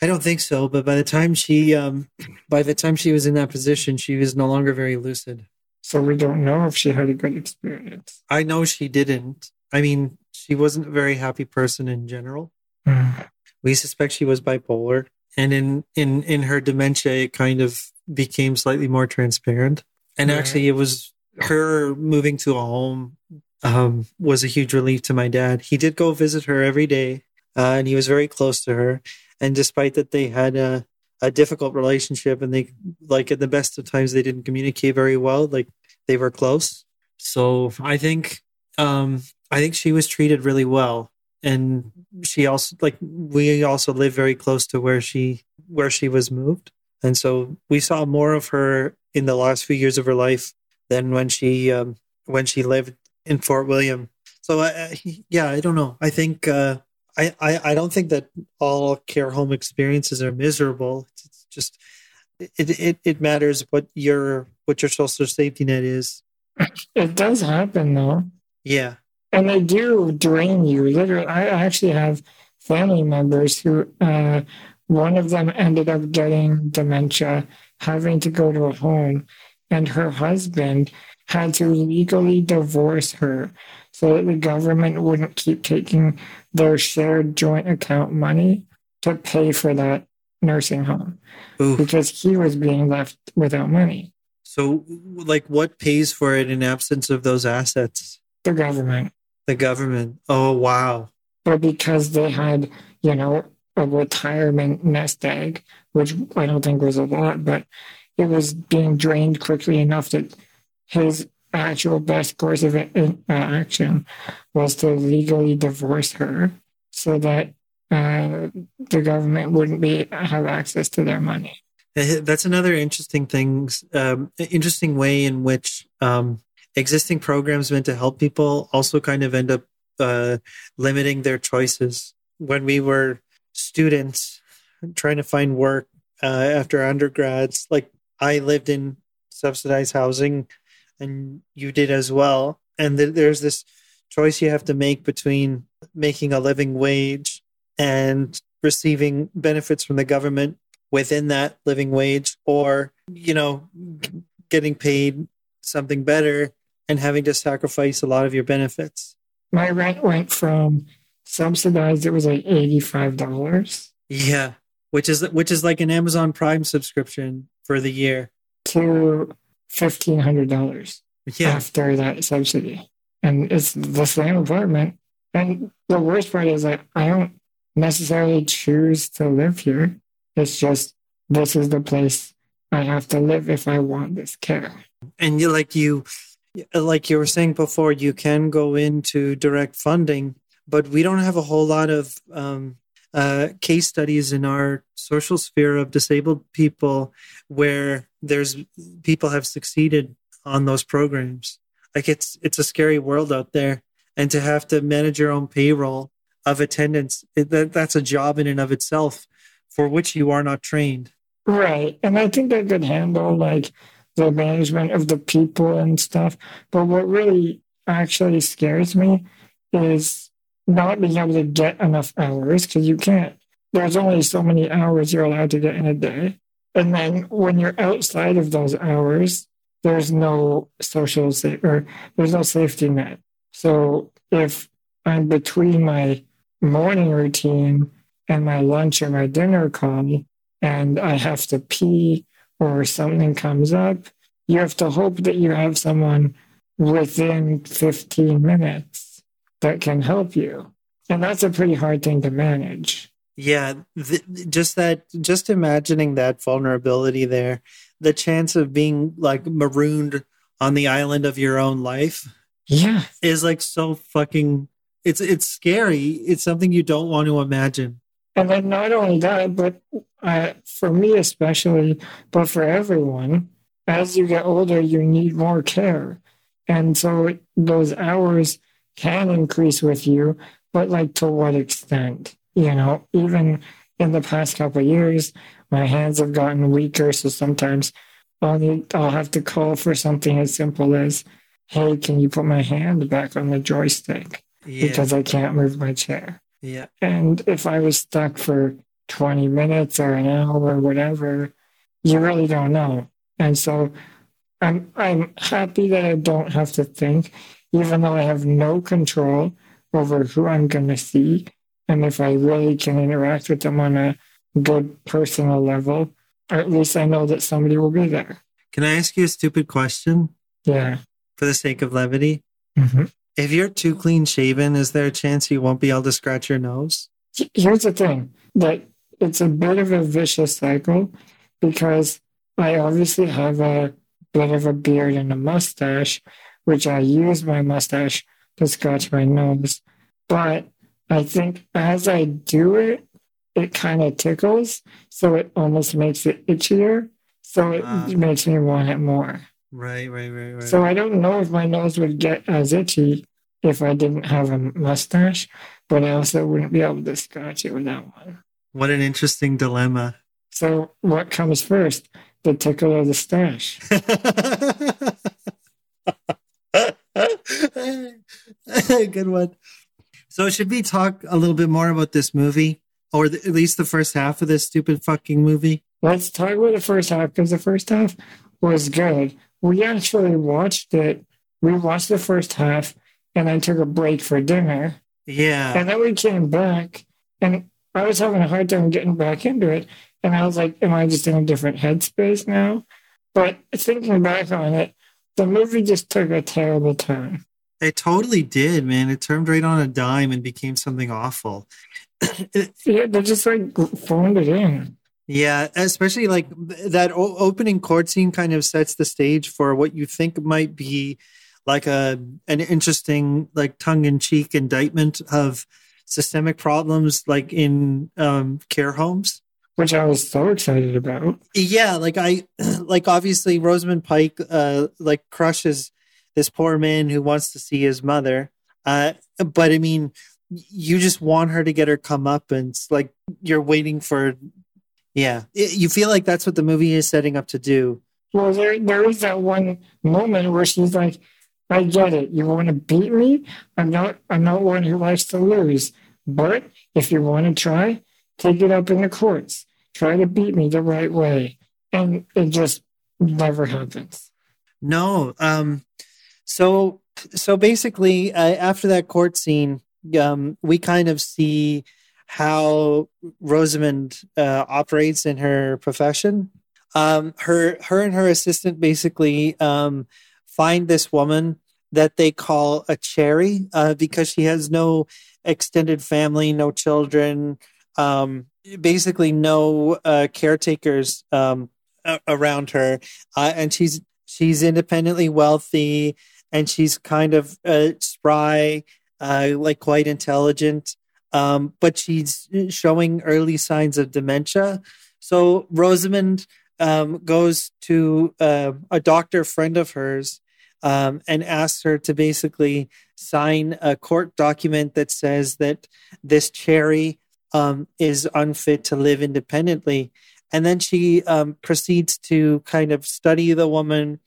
[SPEAKER 2] I don't think so, but by the time she, um, by the time she was in that position, she was no longer very lucid.
[SPEAKER 1] So we don't know if she had a good experience.
[SPEAKER 2] I know she didn't. I mean, she wasn't a very happy person in general.
[SPEAKER 1] Mm.
[SPEAKER 2] We suspect she was bipolar, and in in in her dementia, it kind of became slightly more transparent. And
[SPEAKER 1] Yeah.
[SPEAKER 2] actually, it was her moving to a home um, was a huge relief to my dad. He did go visit her every day, uh, and he was very close to her. And despite that, they had a a difficult relationship, and they like at the best of times they didn't communicate very well. Like they were close. So I think um, I think she was treated really well, and she also like we also live very close to where she where she was moved. and so we saw more of her in the last few years of her life than when she um, when she lived in Fort William. So uh, yeah, I don't know. I think uh, I, I I don't think that all care home experiences are miserable. It's just it it, it matters what your what your social safety net is.
[SPEAKER 1] It does happen though.
[SPEAKER 2] Yeah.
[SPEAKER 1] And they do drain you. Literally, I actually have family members who, uh, one of them ended up getting dementia, having to go to a home, and her husband had to legally divorce her so that the government wouldn't keep taking their shared joint account money to pay for that nursing home Oof. because he was being left without money.
[SPEAKER 2] So, like, what pays for it in absence of those assets?
[SPEAKER 1] The government.
[SPEAKER 2] The government. Oh, wow.
[SPEAKER 1] But because they had, you know, a retirement nest egg, which I don't think was a lot, but it was being drained quickly enough that his actual best course of uh, action was to legally divorce her so that uh, the government wouldn't be have access to their money.
[SPEAKER 2] That's another interesting thing, um, interesting way in which um, existing programs meant to help people also kind of end up uh, limiting their choices. When we were students trying to find work uh, after undergrads, like I lived in subsidized housing, and you did as well. And th- there's this choice you have to make between making a living wage and receiving benefits from the government within that living wage or you know getting paid something better and having to sacrifice a lot of your benefits.
[SPEAKER 1] My rent went from subsidized it was like $85
[SPEAKER 2] yeah which is which is like an amazon prime subscription for the year.
[SPEAKER 1] To $1500 yeah. after that subsidy and it's the same apartment and the worst part is that i don't necessarily choose to live here it's just this is the place I have to live if I want this care.
[SPEAKER 2] And you like you like you were saying before, you can go into direct funding, but we don't have a whole lot of um, uh, case studies in our social sphere of disabled people where there's people have succeeded on those programs. Like it's it's a scary world out there, and to have to manage your own payroll of attendance, it, that, that's a job in and of itself for which you are not trained.
[SPEAKER 1] Right. And I think they could handle like the management of the people and stuff. But what really actually scares me is not being able to get enough hours because you can't. There's only so many hours you're allowed to get in a day. And then when you're outside of those hours, there's no social or there's no safety net. So if I'm between my morning routine and my lunch or my dinner call and I have to pee or something comes up, you have to hope that you have someone within 15 minutes that can help you. And that's a pretty hard thing to manage.
[SPEAKER 2] Yeah, th- just that, just imagining that vulnerability there, the chance of being like marooned on the island of your own life.
[SPEAKER 1] Yeah.
[SPEAKER 2] Is like so fucking, it's, it's scary. It's something you don't want to imagine.
[SPEAKER 1] And then not only that, but uh, for me especially, but for everyone, as you get older, you need more care. And so those hours can increase with you, but like to what extent? You know, even in the past couple years, my hands have gotten weaker. So sometimes I'll, need, I'll have to call for something as simple as, hey, can you put my hand back on the joystick? Yeah. Because I can't move my chair.
[SPEAKER 2] Yeah.
[SPEAKER 1] And if I was stuck for 20 minutes or an hour or whatever, you really don't know. And so I'm I'm happy that I don't have to think, even though I have no control over who I'm gonna see and if I really can interact with them on a good personal level, or at least I know that somebody will be there.
[SPEAKER 2] Can I ask you a stupid question?
[SPEAKER 1] Yeah.
[SPEAKER 2] For the sake of levity?
[SPEAKER 1] Mm-hmm.
[SPEAKER 2] If you're too clean shaven, is there a chance you won't be able to scratch your nose?
[SPEAKER 1] Here's the thing that it's a bit of a vicious cycle because I obviously have a bit of a beard and a mustache, which I use my mustache to scratch my nose. But I think as I do it, it kind of tickles, so it almost makes it itchier. So it
[SPEAKER 2] Ah.
[SPEAKER 1] makes me want it more.
[SPEAKER 2] Right, right, right, right.
[SPEAKER 1] So I don't know if my nose would get as itchy if I didn't have a mustache, but I also wouldn't be able to scratch it without one.
[SPEAKER 2] what an interesting dilemma.
[SPEAKER 1] So what comes first, the tickle or the stash? <laughs> <laughs>
[SPEAKER 2] Good one. So, should we talk a little bit more about this movie, or the, at least the first half of this stupid fucking movie?
[SPEAKER 1] Let's talk about the first half because the first half was good. We actually watched it. We watched the first half, and I took a break for dinner.
[SPEAKER 2] Yeah,
[SPEAKER 1] And then we came back, and I was having a hard time getting back into it. And I was like, am I just in a different headspace now? But thinking back on it, the movie just took a terrible turn.
[SPEAKER 2] it totally did, man. It turned right on a dime and became something awful.
[SPEAKER 1] Yeah, they just like phoned it in.
[SPEAKER 2] Yeah, especially like that o- opening court scene kind of sets the stage for what you think might be like a an interesting like tongue in cheek indictment of systemic problems like in um, care homes.
[SPEAKER 1] Which I was so excited about.
[SPEAKER 2] Yeah, like I <clears throat> like obviously Rosamund Pike uh like crushes this poor man who wants to see his mother. Uh but I mean you just want her to get her comeuppance. Like you're waiting for yeah. It- you feel like that's what the movie is setting up to do.
[SPEAKER 1] Well, there there is that one moment where she's like, "I get it. You want to beat me? I'm not. I'm not one who likes to lose. But if you want to try, take it up in the courts. Try to beat me the right way." And it just never happens.
[SPEAKER 2] No. Um so so basically uh, after that court scene um we kind of see how Rosamund uh, operates in her profession. Um her her and her assistant basically um find this woman that they call a cherry uh, because she has no extended family, no children, um basically no uh, caretakers um a- around her. Uh, and she's she's independently wealthy and she's kind of uh, spry like quite intelligent. Um, but she's showing early signs of dementia. So rosamund um, goes to uh, a doctor friend of hers um, and asks her to basically sign a court document that says that this cherry um, is unfit to live independently and then she um, proceeds to kind of study the woman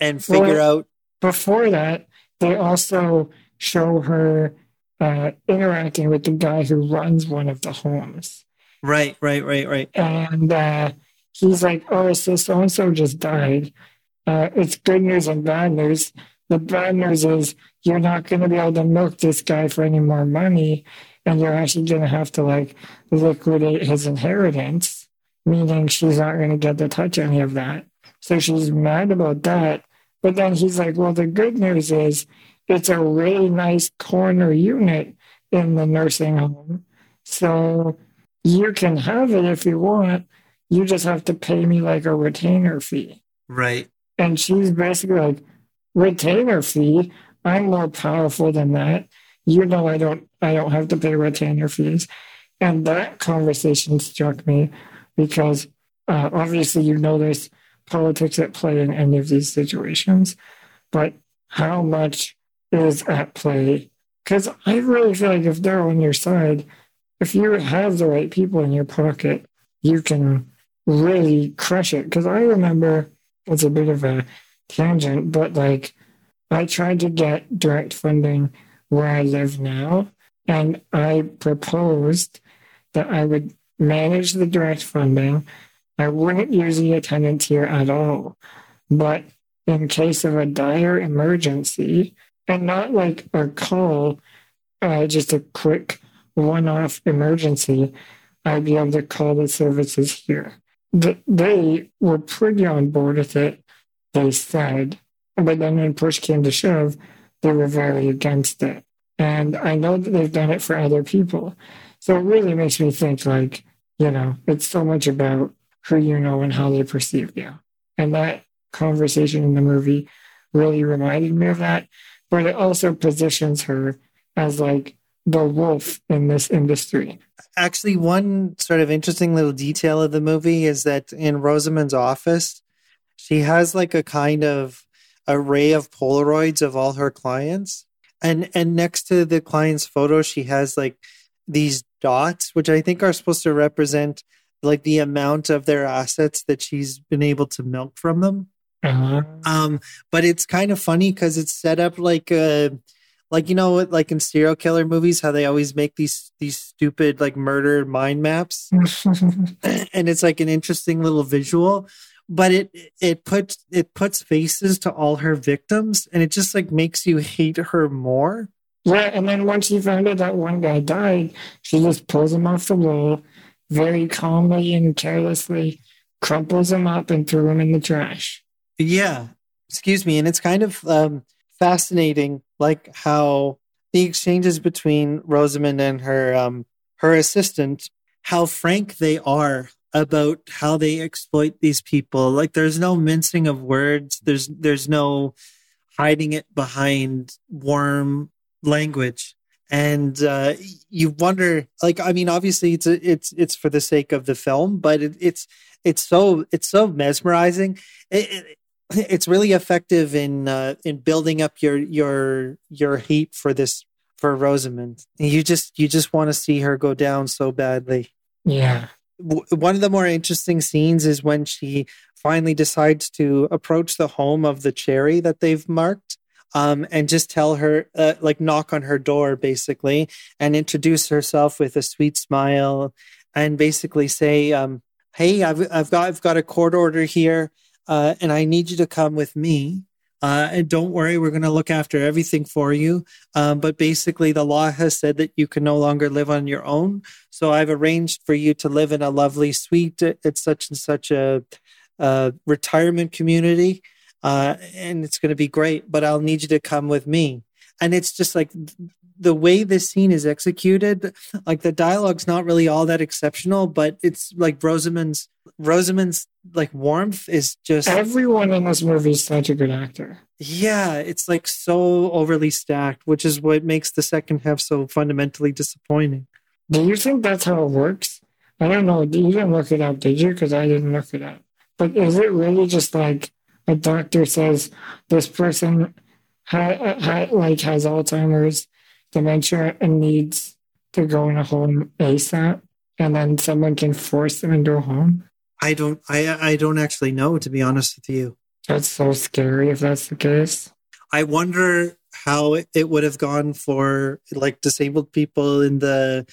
[SPEAKER 2] and figure
[SPEAKER 1] Well-
[SPEAKER 2] out
[SPEAKER 1] Before that, they also show her uh, interacting with the guy who runs one of the homes.
[SPEAKER 2] right right right right
[SPEAKER 1] and uh, he's like, "Oh, so so and so just died. Uh, it's good news and bad news. The bad news is you're not going to be able to milk this guy for any more money, and you're actually going to have to like liquidate his inheritance, meaning she's not going to get to touch any of that. So she's mad about that. But then he's like, "Well, the good news is it's a really nice corner unit in the nursing home, so." you can have it if you want. You just have to pay me like a retainer fee.
[SPEAKER 2] right
[SPEAKER 1] And she's basically like, retainer fee? I'm more powerful than that. You know I don't I don't have to pay retainer fees. And that conversation struck me because uh, obviously you know there's politics at play in any of these situations, but how much is at play? Because I really feel like if they're on your side, if you have the right people in your pocket, you can really crush it. Because I remember it's a bit of a tangent, but like I tried to get direct funding where I live now, and I proposed that I would manage the direct funding. I wouldn't use the attendance here at all, but in case of a dire emergency, and not like a call, uh, just a quick one off emergency, I'd be able to call the services here. Th- They were pretty on board with it, they said. But then when push came to shove, they were very against it. And I know that they've done it for other people. So it really makes me think like, you know, it's so much about who you know and how they perceive you. And that conversation in the movie really reminded me of that. But it also positions her as like the wolf in this industry.
[SPEAKER 2] Actually, one sort of interesting little detail of the movie is that in Rosamund's office, she has like a kind of array of Polaroids of all her clients. And and next to the client's photo, she has like these dots, which I think are supposed to represent like the amount of their assets that she's been able to milk from them.
[SPEAKER 1] Uh-huh.
[SPEAKER 2] Um, but it's kind of funny because it's set up like a like you know like in serial killer movies how they always make these these stupid like murder mind maps <laughs> and it's like an interesting little visual but it it puts it puts faces to all her victims and it just like makes you hate her more
[SPEAKER 1] yeah, and then once she found out that one guy died, she just pulls him off the wall, very calmly and carelessly crumples him up and threw him in the trash.
[SPEAKER 2] Yeah, excuse me, and it's kind of um, fascinating, like how the exchanges between Rosamund and her um, her assistant, how frank they are about how they exploit these people. Like, there's no mincing of words. There's there's no hiding it behind warm language and uh, you wonder like i mean obviously it's a, it's it's for the sake of the film but it, it's it's so it's so mesmerizing it, it, it's really effective in uh, in building up your your your hate for this for Rosamund. You just you just want to see her go down so badly.
[SPEAKER 1] Yeah.
[SPEAKER 2] One of the more interesting scenes is when she finally decides to approach the home of the cherry that they've marked um, and just tell her, uh, like, knock on her door, basically, and introduce herself with a sweet smile, and basically say, um, "Hey, I've I've got I've got a court order here, uh, and I need you to come with me." Uh, and don't worry, we're going to look after everything for you. Um, but basically, the law has said that you can no longer live on your own. So I've arranged for you to live in a lovely suite at such and such a, a retirement community uh, and it's going to be great, but I'll need you to come with me. And it's just like the way this scene is executed, like the dialogue's not really all that exceptional, but it's like Rosamund's Rosamund's like warmth is just
[SPEAKER 1] everyone in this movie is such a good actor.
[SPEAKER 2] Yeah, it's like so overly stacked, which is what makes the second half so fundamentally disappointing.
[SPEAKER 1] Do you think that's how it works? I don't know. You didn't look it up, did you? Because I didn't look it up. But is it really just like a doctor says this person ha, ha, like has Alzheimer's, dementia, and needs to go in a home ASAP, and then someone can force them into a home.
[SPEAKER 2] I don't. I I don't actually know to be honest with you.
[SPEAKER 1] That's so scary if that's the case.
[SPEAKER 2] I wonder how it would have gone for like disabled people in the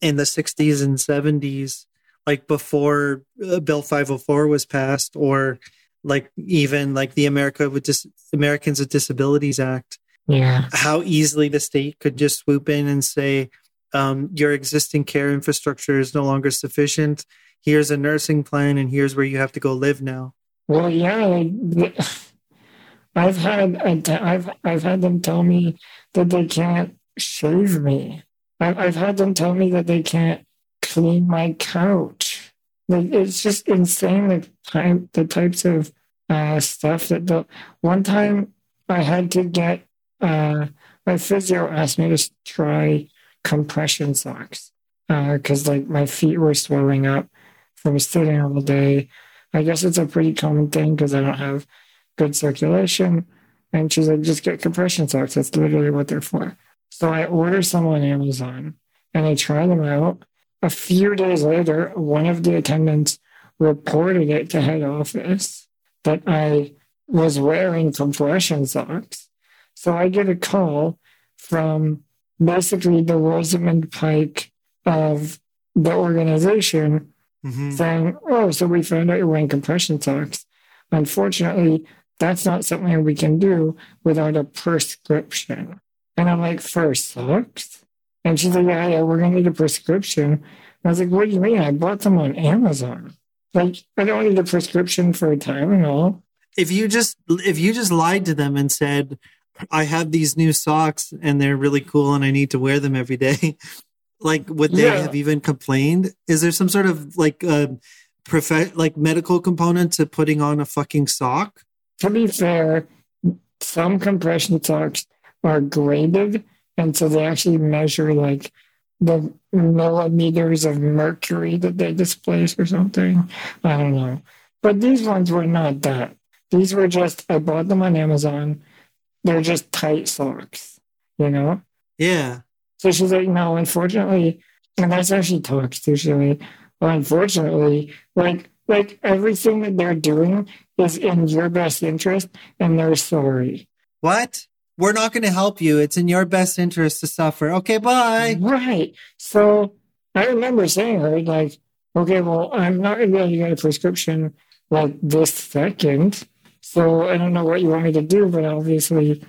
[SPEAKER 2] in the 60s and 70s like before uh, bill 504 was passed or like even like the America with Dis- Americans with Disabilities Act.
[SPEAKER 1] Yeah.
[SPEAKER 2] How easily the state could just swoop in and say, um, your existing care infrastructure is no longer sufficient. Here's a nursing plan, and here's where you have to go live now.
[SPEAKER 1] Well, yeah, I've had I've I've had them tell me that they can't shave me. I've had them tell me that they can't clean my couch. Like it's just insane the type the types of uh, stuff that the one time I had to get uh, my physio asked me to try compression socks because uh, like my feet were swelling up from sitting all day. I guess it's a pretty common thing because I don't have good circulation. And she's like, just get compression socks. That's literally what they're for. So I ordered some on Amazon and I tried them out a few days later, one of the attendants reported it to head office that I was wearing compression socks. So I get a call from basically the Rosamund Pike of the organization mm-hmm. saying, Oh, so we found out you're wearing compression socks. Unfortunately, that's not something we can do without a prescription. And I'm like, For socks? And she's like, yeah, yeah, we're going to need a prescription. And I was like, what do you mean? I bought them on Amazon. Like, I don't need a prescription for a Tylenol.
[SPEAKER 2] If you just if you just lied to them and said, I have these new socks and they're really cool and I need to wear them every day, <laughs> like would they yeah. have even complained? Is there some sort of like uh prof- like medical component to putting on a fucking sock?
[SPEAKER 1] To be fair, some compression socks are graded And so they actually measure like the millimeters of mercury that they displace or something. I don't know. But these ones were not that. These were just, I bought them on Amazon. They're just tight socks, you know?
[SPEAKER 2] Yeah.
[SPEAKER 1] So she's like, no, unfortunately, and that's how she talks to She's like, well, unfortunately, like, like everything that they're doing is in your best interest and they're sorry.
[SPEAKER 2] What? We're not going to help you. It's in your best interest to suffer. Okay, bye.
[SPEAKER 1] Right. So I remember saying her, like, okay, well, I'm not going to be able to get a prescription like this second. So I don't know what you want me to do, but obviously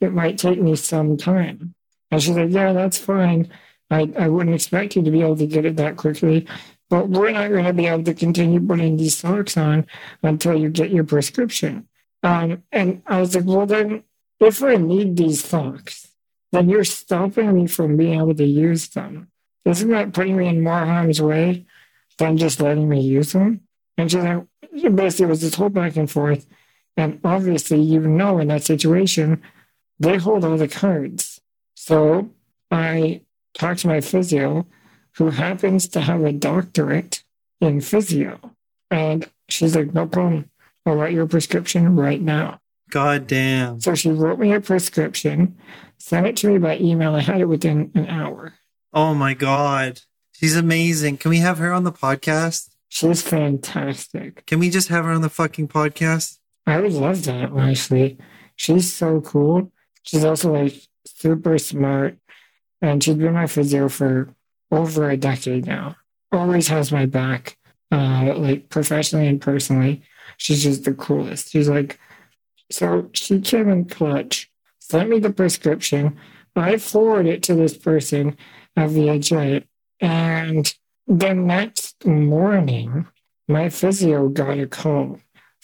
[SPEAKER 1] it might take me some time. And she's like, yeah, that's fine. I, I wouldn't expect you to be able to get it that quickly, but we're not going to be able to continue putting these socks on until you get your prescription. Um, and I was like, well, then if I need these socks, then you're stopping me from being able to use them. Isn't that putting me in more harm's way than just letting me use them? And she's like, basically, it was this whole back and forth. And obviously, you know, in that situation, they hold all the cards. So I talked to my physio, who happens to have a doctorate in physio. And she's like, no problem. I'll write your prescription right now.
[SPEAKER 2] God damn.
[SPEAKER 1] So she wrote me a prescription, sent it to me by email. I had it within an hour.
[SPEAKER 2] Oh my God. She's amazing. Can we have her on the podcast?
[SPEAKER 1] She's fantastic.
[SPEAKER 2] Can we just have her on the fucking podcast?
[SPEAKER 1] I would love that, honestly. She's so cool. She's also like super smart. And she's been my physio for over a decade now. Always has my back, uh, like professionally and personally. She's just the coolest. She's like, so she came in clutch, sent me the prescription. I forwarded it to this person at VHA. And the next morning, my physio got a call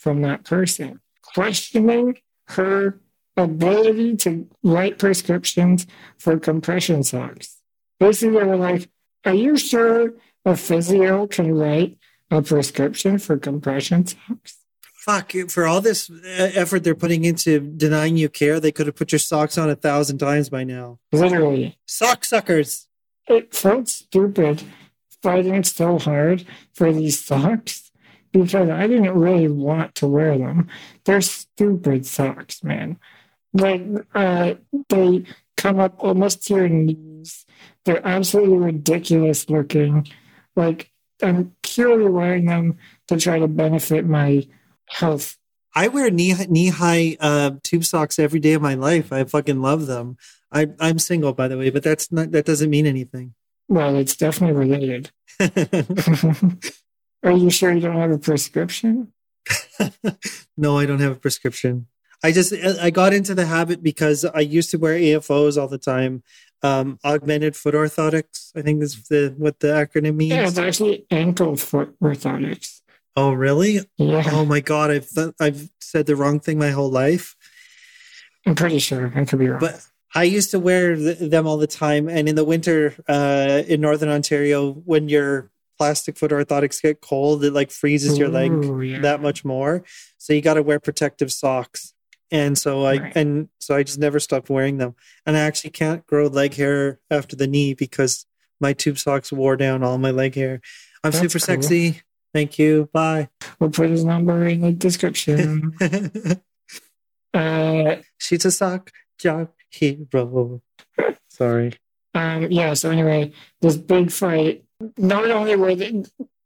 [SPEAKER 1] from that person questioning her ability to write prescriptions for compression socks. Basically, they were like, Are you sure a physio can write a prescription for compression socks?
[SPEAKER 2] Fuck, you for all this uh, effort they're putting into denying you care, they could have put your socks on a thousand times by now.
[SPEAKER 1] Literally.
[SPEAKER 2] Sock suckers.
[SPEAKER 1] It felt stupid fighting so hard for these socks because I didn't really want to wear them. They're stupid socks, man. Like, uh, they come up almost to your knees. They're absolutely ridiculous looking. Like, I'm purely wearing them to try to benefit my health.
[SPEAKER 2] I wear knee knee high uh, tube socks every day of my life. I fucking love them. I, I'm single, by the way, but that's not that doesn't mean anything.
[SPEAKER 1] Well, it's definitely related. <laughs> <laughs> Are you sure you don't have a prescription? <laughs>
[SPEAKER 2] no, I don't have a prescription. I just I got into the habit because I used to wear AFOs all the time. Um, augmented foot orthotics, I think is the what the acronym means.
[SPEAKER 1] Yeah, it's actually ankle foot orthotics.
[SPEAKER 2] Oh, really?
[SPEAKER 1] Yeah.
[SPEAKER 2] Oh my god, I've th- I've said the wrong thing my whole life.
[SPEAKER 1] I'm pretty sure I could be wrong.
[SPEAKER 2] But I used to wear th- them all the time, and in the winter uh, in northern Ontario, when your plastic foot orthotics get cold, it like freezes your leg
[SPEAKER 1] yeah.
[SPEAKER 2] that much more. So you got to wear protective socks. And so I
[SPEAKER 1] Right.
[SPEAKER 2] and so I just never stopped wearing them. And I actually can't grow leg hair after the knee because my tube socks wore down all my leg hair. I'm
[SPEAKER 1] That's
[SPEAKER 2] super
[SPEAKER 1] cool.
[SPEAKER 2] sexy. Thank you. Bye.
[SPEAKER 1] We'll put his number in the description. <laughs> uh,
[SPEAKER 2] She's a sock job hero. Sorry.
[SPEAKER 1] um, yeah. So anyway, this big fight. Not only were they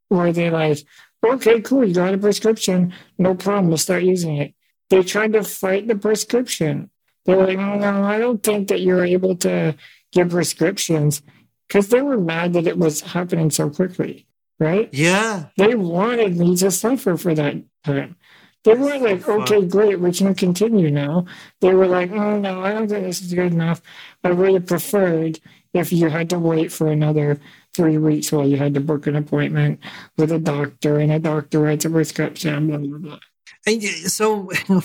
[SPEAKER 1] were they like, okay, cool, you got a prescription, no problem, we'll start using it. They tried to fight the prescription. They were like, no, no, I don't think that you're able to give prescriptions because they were mad that it was happening so quickly, right?
[SPEAKER 2] Yeah.
[SPEAKER 1] They wanted me to suffer for that time. They were like,
[SPEAKER 2] So
[SPEAKER 1] okay, great, we can continue now. They were like, oh, no, I don't think this is good enough. I would have preferred if you had to wait for another three weeks while you had to book an appointment with a doctor and a doctor writes a prescription, blah, blah, blah.
[SPEAKER 2] And so <laughs>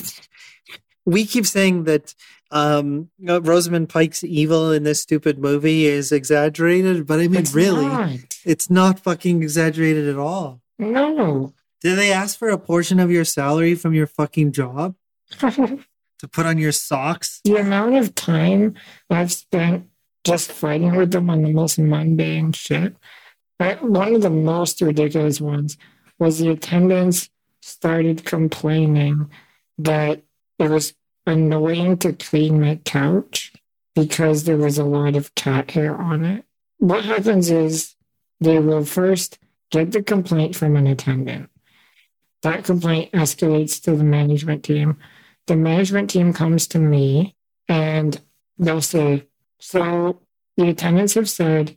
[SPEAKER 2] we keep saying that um, uh, Rosamund Pike's evil in this stupid movie is exaggerated, but I mean,
[SPEAKER 1] It's
[SPEAKER 2] really,
[SPEAKER 1] not.
[SPEAKER 2] it's not fucking exaggerated at all.
[SPEAKER 1] No.
[SPEAKER 2] Did they ask for a portion of your salary from your fucking job <laughs> to put on your socks?
[SPEAKER 1] the amount of time I've spent just fighting with them on the most mundane shit. One of the most ridiculous ones was the attendants started complaining that it was annoying to clean my couch because there was a lot of cat hair on it. What happens is they will first get the complaint from an attendant. That complaint escalates to the management team. The management team comes to me and they'll say, So the attendants have said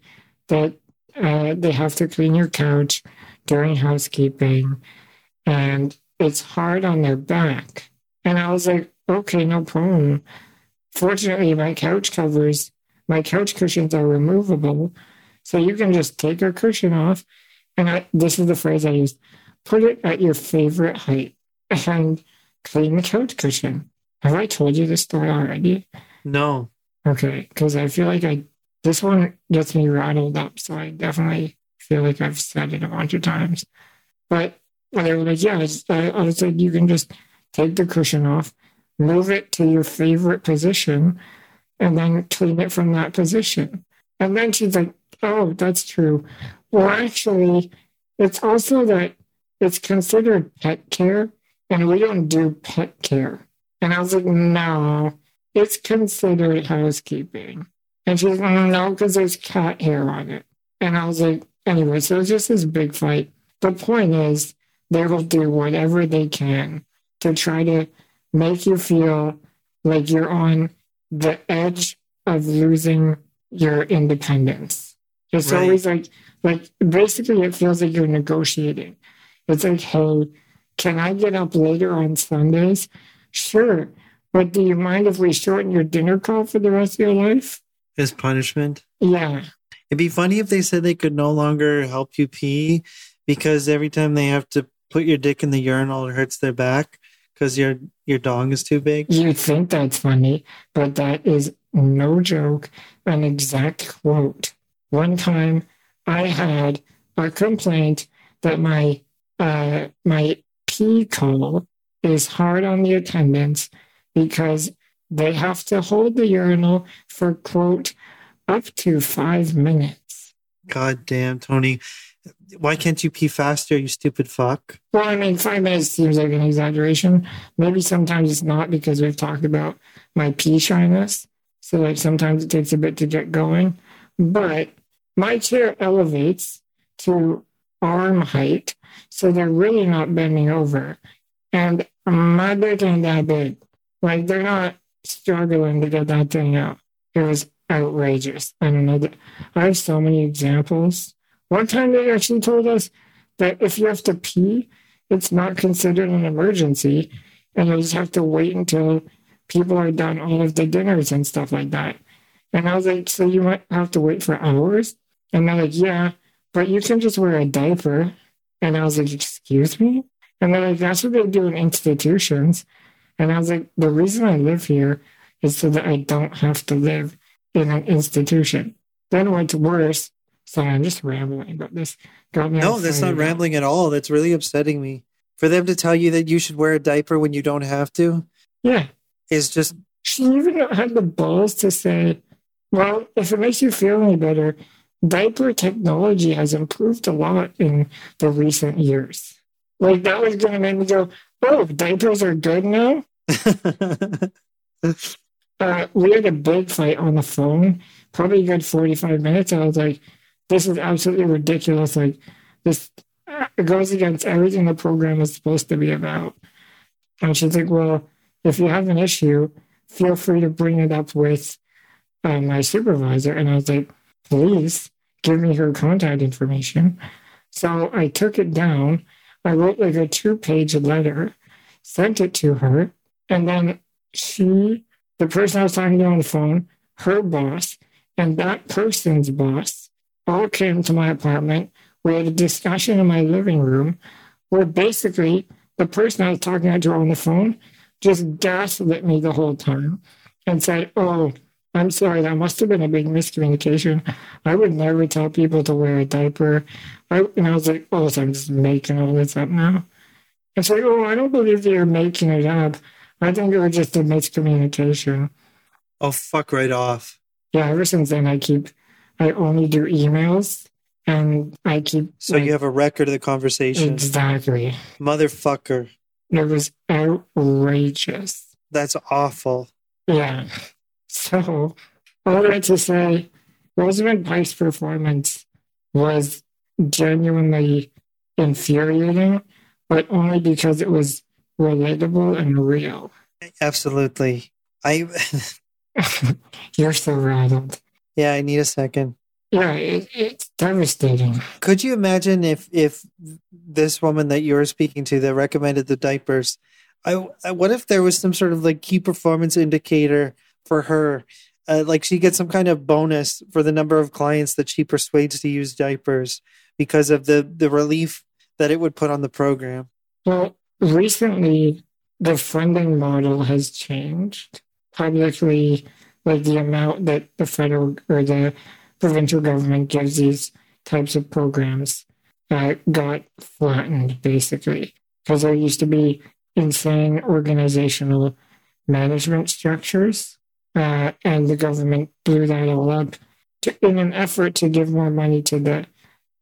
[SPEAKER 1] that uh, they have to clean your couch during housekeeping and it's hard on their back. And I was like, Okay, no problem. Fortunately, my couch covers, my couch cushions are removable. So you can just take your cushion off. And I, this is the phrase I used put it at your favorite height and clean the couch cushion. Have I told you this story already?
[SPEAKER 2] No.
[SPEAKER 1] Okay, because I feel like I this one gets me rattled up, so I definitely feel like I've said it a bunch of times. But they were like, yeah, I, I said you can just take the cushion off, move it to your favorite position, and then clean it from that position. And then she's like, oh, that's true. Well, actually, it's also that it's considered pet care, and we don't do pet care. And I was like, no, it's considered housekeeping. And she's like, no, because there's cat hair on it. And I was like, anyway, so it's just this big fight. The point is, they will do whatever they can to try to make you feel like you're on the edge of losing your independence. It's right. always like, like basically, it feels like you're negotiating. It's like, hey, can I get up later on Sundays? Sure. But do you mind if we shorten your dinner call for the rest of your life?
[SPEAKER 2] As punishment?
[SPEAKER 1] Yeah.
[SPEAKER 2] It'd be funny if they said they could no longer help you pee because every time they have to put your dick in the urinal, it hurts their back because your your dong is too big.
[SPEAKER 1] You think that's funny, but that is no joke, an exact quote. One time I had a complaint that my uh, my pee call is hard on the attendants because they have to hold the urinal for quote up to five minutes.
[SPEAKER 2] God damn, Tony. Why can't you pee faster, you stupid fuck?
[SPEAKER 1] Well, I mean, five minutes seems like an exaggeration. Maybe sometimes it's not because we've talked about my pee shyness. So, like, sometimes it takes a bit to get going. But my chair elevates to arm height, so they're really not bending over. And my dick ain't that big. Like they're not struggling to get that thing out. It was outrageous. I don't know. I have so many examples. One time they actually told us that if you have to pee, it's not considered an emergency, and you just have to wait until people are done all of the dinners and stuff like that. And I was like, so you might have to wait for hours? And they're like, yeah, but you can just wear a diaper. And I was like, excuse me? And they're like, that's what they do in institutions. And I was like, the reason I live here is so that I don't have to live in an institution. Then what's worse, sorry, I'm just rambling about this.
[SPEAKER 2] no, that's not rambling at all. That's really upsetting me. For them to tell you that you should wear a diaper when you don't have to.
[SPEAKER 1] Yeah.
[SPEAKER 2] Is just.
[SPEAKER 1] She even had the balls to say, well, if it makes you feel any better, diaper technology has improved a lot in the recent years. Like that was going to make me go, oh, diapers are good now. <laughs> uh, we had a big fight on the phone, probably a good 45 minutes. I was like, this is absolutely ridiculous. Like, this goes against everything the program is supposed to be about. And she's like, well, if you have an issue, feel free to bring it up with uh, my supervisor. And I was like, please give me her contact information. So I took it down. I wrote like a two page letter, sent it to her. And then she, the person I was talking to on the phone, her boss, and that person's boss all came to my apartment. We had a discussion in my living room where basically the person I was talking to on the phone just gaslit me the whole time and said, Oh, I'm sorry, that must have been a big miscommunication. I would never tell people to wear a diaper. I, and I was like, oh, so I'm just making all this up now. It's like, oh, I don't believe you're making it up. I think it was just a miscommunication.
[SPEAKER 2] Oh, fuck right off.
[SPEAKER 1] yeah, ever since then, I keep, I only do emails and I keep.
[SPEAKER 2] So like, you have a record of the conversation.
[SPEAKER 1] Exactly.
[SPEAKER 2] Motherfucker.
[SPEAKER 1] It was outrageous.
[SPEAKER 2] That's awful.
[SPEAKER 1] Yeah. So, all that to say, Rosamund Pike's performance was genuinely infuriating, but only because it was relatable and real.
[SPEAKER 2] Absolutely. I. <laughs>
[SPEAKER 1] You're so rattled.
[SPEAKER 2] Yeah, I need a second.
[SPEAKER 1] Yeah, it, it's devastating.
[SPEAKER 2] Could you imagine if if this woman that you were speaking to that recommended the diapers, I, I what if there was some sort of like key performance indicator for her, uh, like she gets some kind of bonus for the number of clients that she persuades to use diapers because of the the relief that it would put on the program.
[SPEAKER 1] Well, recently the funding model has changed publicly, like the amount that the federal or the provincial government gives these types of programs uh, got flattened basically. Because there used to be insane organizational management structures uh, and the government blew that all up to, in an effort to give more money to the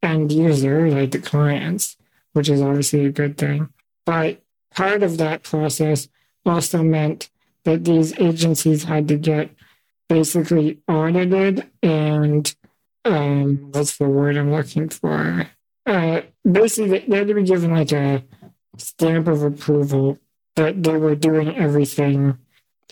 [SPEAKER 1] end user like the clients which is obviously a good thing but part of that process also meant that these agencies had to get basically audited and um, what's the word I'm looking for? Uh, basically, they had to be given like a stamp of approval that they were doing everything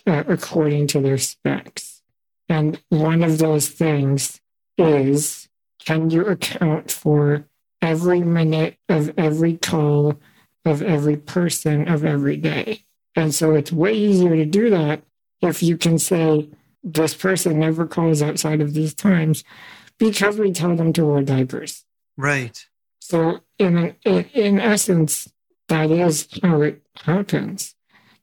[SPEAKER 1] uh, according to their specs. And one of those things is can you account for every minute of every call of every person of every day? And so it's way easier to do that if you can say, this person never calls outside of these times because we tell them to wear diapers.
[SPEAKER 2] Right.
[SPEAKER 1] So in in, in essence, that is how it happens.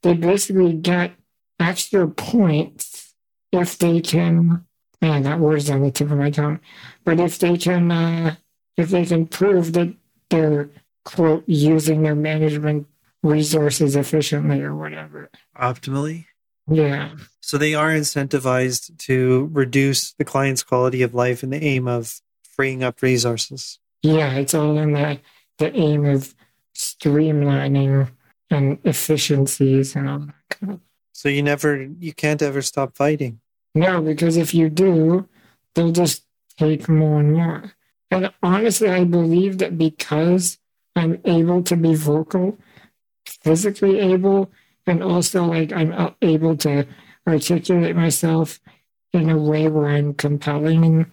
[SPEAKER 1] They basically get extra points if they can. Man, that word's on the tip of my tongue. But if they can, uh, if they can prove that they're quote using their management resources efficiently or whatever.
[SPEAKER 2] Optimally.
[SPEAKER 1] Yeah.
[SPEAKER 2] So they are incentivized to reduce the client's quality of life in the aim of freeing up resources.
[SPEAKER 1] Yeah, it's all in the, the aim of streamlining and efficiencies and all that kind of.
[SPEAKER 2] So you never, you can't ever stop fighting.
[SPEAKER 1] No, because if you do, they'll just take more and more. And honestly, I believe that because I'm able to be vocal, physically able, and also like I'm able to articulate myself in a way where I'm compelling in,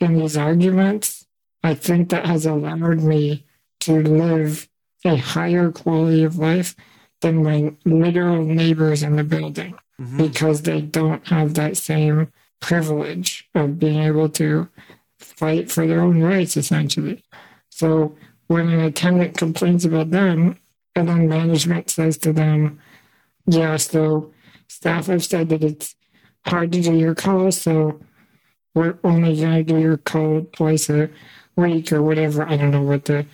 [SPEAKER 1] in these arguments, I think that has allowed me to live a higher quality of life than my literal neighbors in the building mm-hmm. because they don't have that same privilege of being able to fight for their own rights, essentially. So when an attendant complains about them, and then management says to them, yeah, so staff have said that it's hard to do your call, so we're only gonna do your call twice a week or whatever. I don't know what the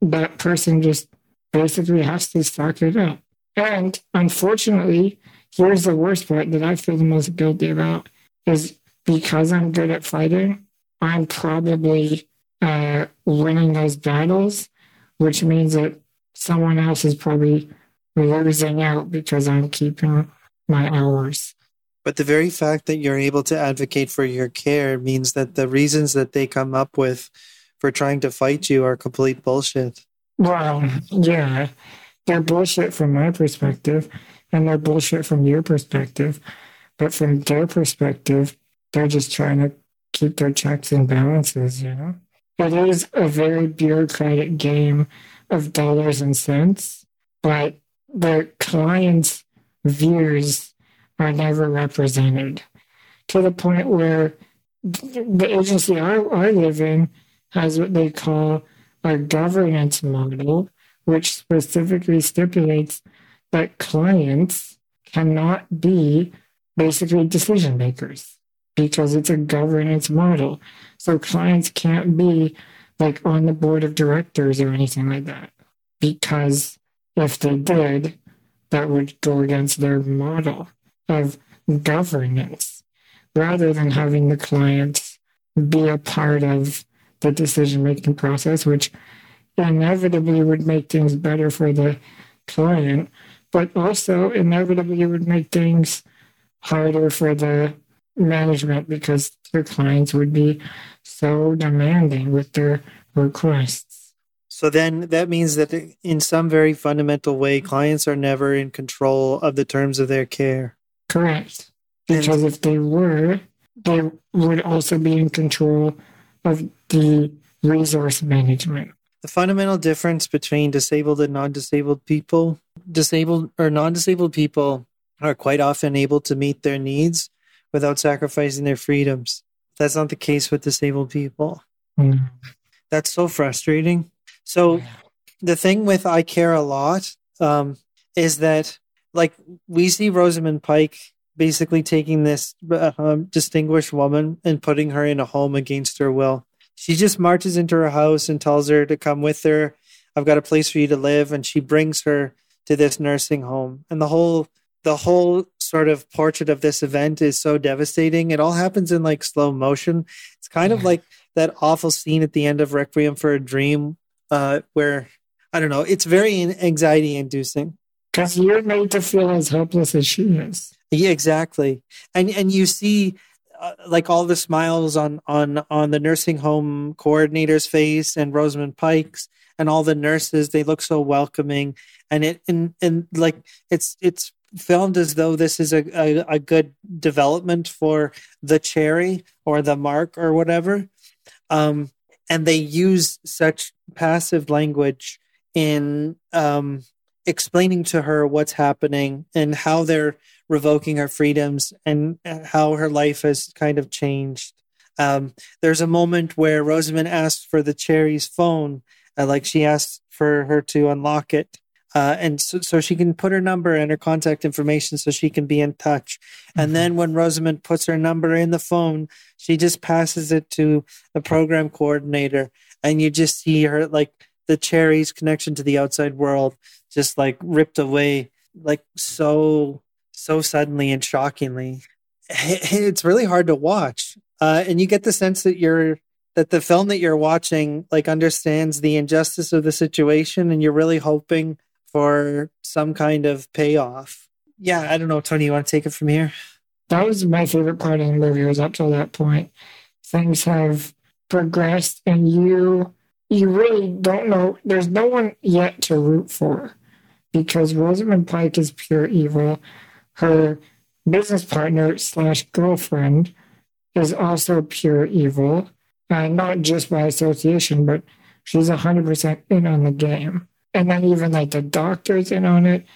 [SPEAKER 1] that person just basically has to suck it up. And unfortunately, here's the worst part that I feel the most guilty about is because I'm good at fighting, I'm probably uh, winning those battles, which means that someone else is probably losing out because I'm keeping my hours.
[SPEAKER 2] But the very fact that you're able to advocate for your care means that the reasons that they come up with for trying to fight you are complete bullshit.
[SPEAKER 1] Well, yeah, they're bullshit from my perspective, and they're bullshit from your perspective. But from their perspective, they're just trying to keep their checks and balances, you know? It is a very bureaucratic game of dollars and cents, but the client's views are never represented to the point where the agency I, I live in has what they call a governance model, which specifically stipulates that clients cannot be basically decision makers because it's a governance model. So clients can't be like on the board of directors or anything like that because if they did, that would go against their model of governance, rather than having the clients be a part of the decision making process, which inevitably would make things better for the client, but also inevitably would make things harder for the management because their clients would be so demanding with their requests.
[SPEAKER 2] So then that means that in some very fundamental way, clients are never in control of the terms of their care.
[SPEAKER 1] Correct. Because if they were, they would also be in control of the resource management.
[SPEAKER 2] The fundamental difference between disabled and non disabled people, disabled or non disabled people are quite often able to meet their needs without sacrificing their freedoms. That's not the case with disabled people. Mm. That's so frustrating. So, the thing with I Care a Lot um, is that, like, we see Rosamund Pike basically taking this uh, um, distinguished woman and putting her in a home against her will. She just marches into her house and tells her to come with her. I've got a place for you to live, and she brings her to this nursing home. And the whole the whole sort of portrait of this event is so devastating. It all happens in like slow motion. It's kind of like that awful scene at the end of Requiem for a Dream, uh, where I don't know. It's very anxiety inducing
[SPEAKER 1] because you're made to feel as helpless as she is.
[SPEAKER 2] Yeah, exactly. And and you see uh, like all the smiles on on on the nursing home coordinator's face and Rosamund Pike's and all the nurses they look so welcoming and it and and like it's it's filmed as though this is a, a, a good development for the cherry or the mark or whatever um and they use such passive language in um explaining to her what's happening and how they're revoking her freedoms and how her life has kind of changed. Um, there's a moment where Rosamund asks for the cherry's phone, uh, like she asks for her to unlock it. Uh, and so, so, she can put her number and her contact information so she can be in touch. Mm-hmm. And then when Rosamund puts her number in the phone, she just passes it to the program coordinator. And you just see her like the cherry's connection to the outside world just like ripped away, like so so suddenly and shockingly. <laughs> It's really hard to watch. Uh, and you get the sense that you're that the film that you're watching like understands the injustice of the situation and you're really hoping for some kind of payoff. Yeah, I don't know, Tony, you want to take it from here?
[SPEAKER 1] That was my favorite part of the movie was up till that point. Things have progressed and you you really don't know there's no one yet to root for because Rosamund Pike is pure evil her business partner slash girlfriend is also pure evil, uh, not just by association, but she's 100% in on the game. And then even like the doctor's in on it.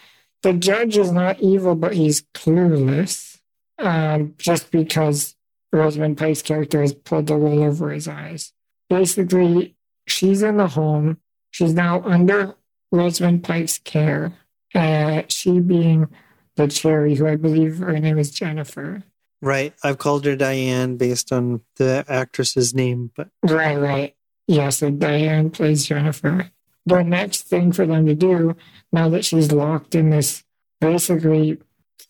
[SPEAKER 1] The judge is not evil, but he's clueless um, just because Rosamund Pike's character has pulled the wool over his eyes. Basically, she's in the home. She's now under Rosamund Pike's care. Uh, she being the cherry, who I believe her name is Jennifer.
[SPEAKER 2] Right. I've called her Dianne based on the actress's name, but
[SPEAKER 1] Right, right. Yeah, so Dianne plays Jennifer. The next thing for them to do, now that she's locked in this basically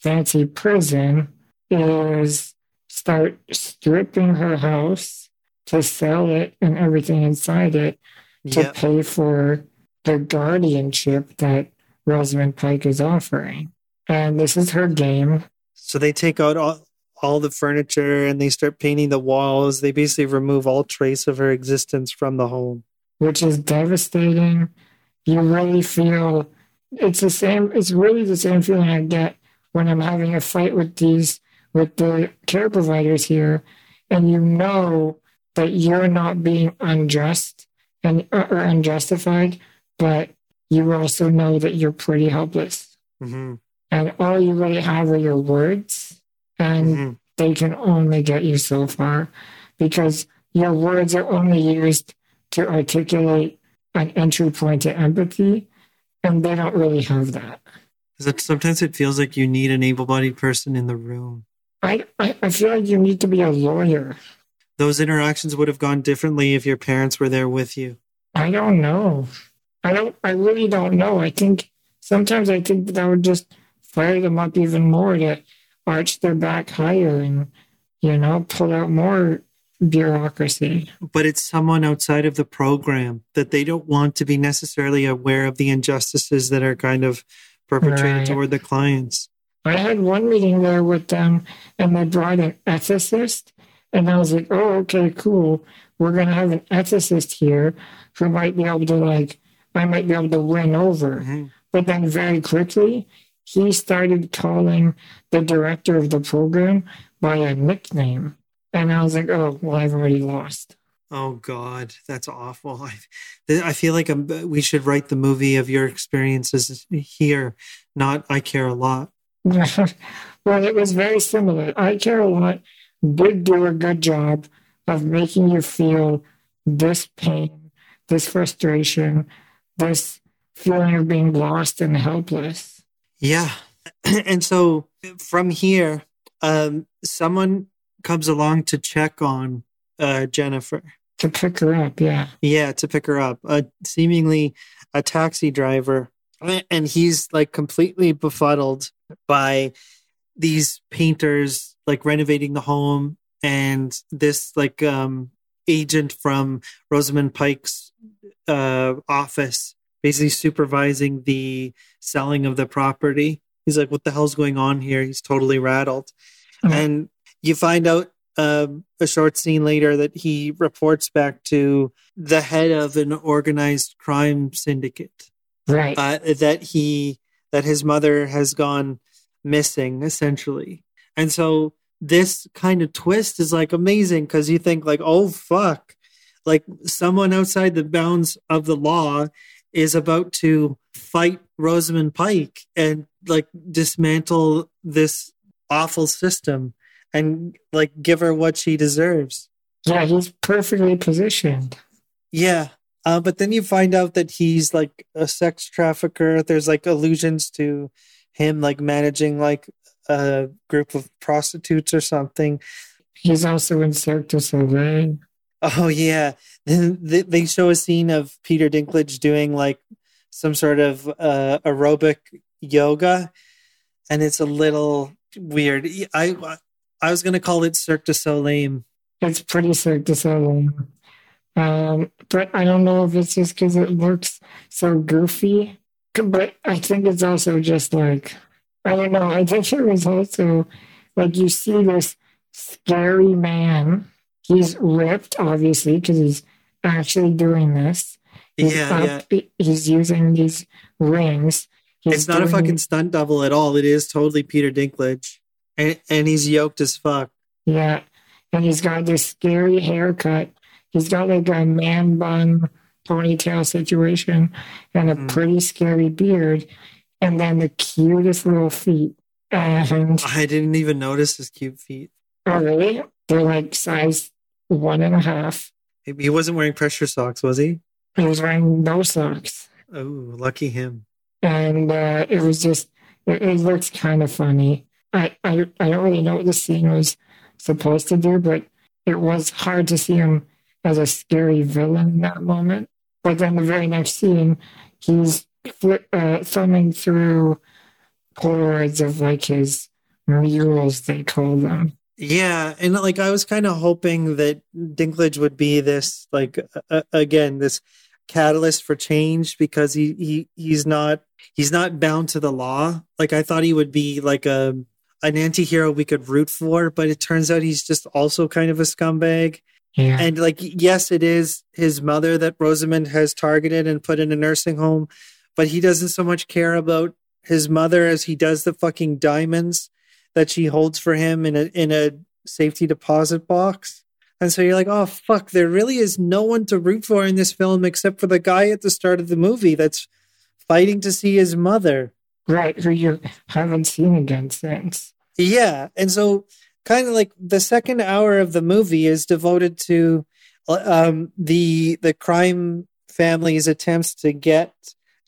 [SPEAKER 1] fancy prison, is start stripping her house to sell it and everything inside it to yep. pay for the guardianship that Rosamund Pike is offering and this is her game.
[SPEAKER 2] So they take out all, all the furniture and they start painting the walls. They basically remove all trace of her existence from the home,
[SPEAKER 1] which is devastating. You really feel it's the same. It's really the same feeling I get when I'm having a fight with these with the care providers here, and you know that you're not being unjust and or unjustified, but you also know that you're pretty helpless. Mm-hmm and all you really have are your words, and mm-hmm. they can only get you so far because your words are only used to articulate an entry point to empathy, and they don't really have that.
[SPEAKER 2] That sometimes it feels like you need an able-bodied person in the room.
[SPEAKER 1] I, I, I feel like you need to be a lawyer.
[SPEAKER 2] Those interactions would have gone differently if your parents were there with you.
[SPEAKER 1] I don't know. I don't. I really don't know. I think sometimes I think that would just fire them up even more to arch their back higher and you know, pull out more bureaucracy.
[SPEAKER 2] But it's someone outside of the program that they don't want to be necessarily aware of the injustices that are kind of perpetrated
[SPEAKER 1] Right.
[SPEAKER 2] toward the clients.
[SPEAKER 1] I had one meeting there with them, and they brought an ethicist, and I was like, "Oh, okay, cool. We're gonna have an ethicist here who might be able to like, I might be able to win over."
[SPEAKER 2] Mhm.
[SPEAKER 1] But then very quickly, he started calling the director of the program by a nickname, and I was like, "Oh, well, I've already lost."
[SPEAKER 2] Oh God, that's awful. <laughs> I, I feel like I'm, we should write the movie of your experiences here, not I care a lot. <laughs>
[SPEAKER 1] well, it was very similar. I care a lot. Did do a good job of making you feel this pain, this frustration, this feeling of being lost and helpless.
[SPEAKER 2] Yeah. <clears throat> and so from here, um, someone comes along to check on uh, Jennifer.
[SPEAKER 1] To pick her up, yeah.
[SPEAKER 2] Yeah, to pick her up. Uh, seemingly a taxi driver. And he's like completely befuddled by these painters like renovating the home and this like um agent from Rosamund Pike's uh office basically supervising the selling of the property. He's like, what the hell's going on here? He's totally rattled.
[SPEAKER 1] Mhm.
[SPEAKER 2] And you find out um, a short scene later that he reports back to the head of an organized crime syndicate
[SPEAKER 1] Right.
[SPEAKER 2] uh, that he that his mother has gone missing essentially and so this kind of twist is like amazing because you think like oh fuck like someone outside the bounds of the law is about to fight rosamund pike and like dismantle this awful system and like give her what she deserves
[SPEAKER 1] yeah, he's perfectly positioned.
[SPEAKER 2] yeah. Uh, but then you find out that he's like a sex trafficker. There's like allusions to him like managing like a group of prostitutes or something.
[SPEAKER 1] He's also in Cirque du Soleil.
[SPEAKER 2] Oh yeah. They show a scene of Peter Dinklage doing like some sort of uh, aerobic yoga, and it's a little weird. I I was gonna call it Cirque du Soleil.
[SPEAKER 1] It's pretty Cirque du Soleil. Um, but I don't know if it's just because it looks so goofy. But I think it's also just like, I don't know. I think it was also like you see this scary man. He's ripped, obviously, because he's actually doing this. He's
[SPEAKER 2] Yeah, yeah.
[SPEAKER 1] He's using these rings. He's
[SPEAKER 2] It's not a fucking stunt double at all. It is totally Peter Dinklage, and and he's yoked as fuck.
[SPEAKER 1] Yeah. And he's got this scary haircut. He's got like a man bun ponytail situation and a
[SPEAKER 2] Mhm.
[SPEAKER 1] pretty scary beard. And then the cutest little feet. And
[SPEAKER 2] I didn't even notice his cute feet.
[SPEAKER 1] oh, really? They're like size one and a half.
[SPEAKER 2] He wasn't wearing pressure socks, was he?
[SPEAKER 1] He was wearing no socks.
[SPEAKER 2] Oh, lucky him.
[SPEAKER 1] And uh, it was just, it, it looked kind of funny. I, I, I don't really know what the scene was supposed to do, but it was hard to see him as a scary villain in that moment. But then the very next scene, he's fli uh, thumbing through Polaroids of like his murals, they call them.
[SPEAKER 2] Yeah, and like I was kind of hoping that Dinklage would be this like uh, again this catalyst for change because he he he's not he's not bound to the law. Like I thought he would be like a an anti-hero we could root for, but it turns out he's just also kind of a scumbag.
[SPEAKER 1] Yeah.
[SPEAKER 2] And like, yes, it is his mother that Rosamund has targeted and put in a nursing home, but he doesn't so much care about his mother as he does the fucking diamonds that she holds for him in a in a safety deposit box. And so you're like, oh fuck, there really is no one to root for in this film except for the guy at the start of the movie that's fighting to see his mother.
[SPEAKER 1] right. Who you haven't seen again since.
[SPEAKER 2] Yeah, and so kind of like the second hour of the movie is devoted to um, the the crime family's attempts to get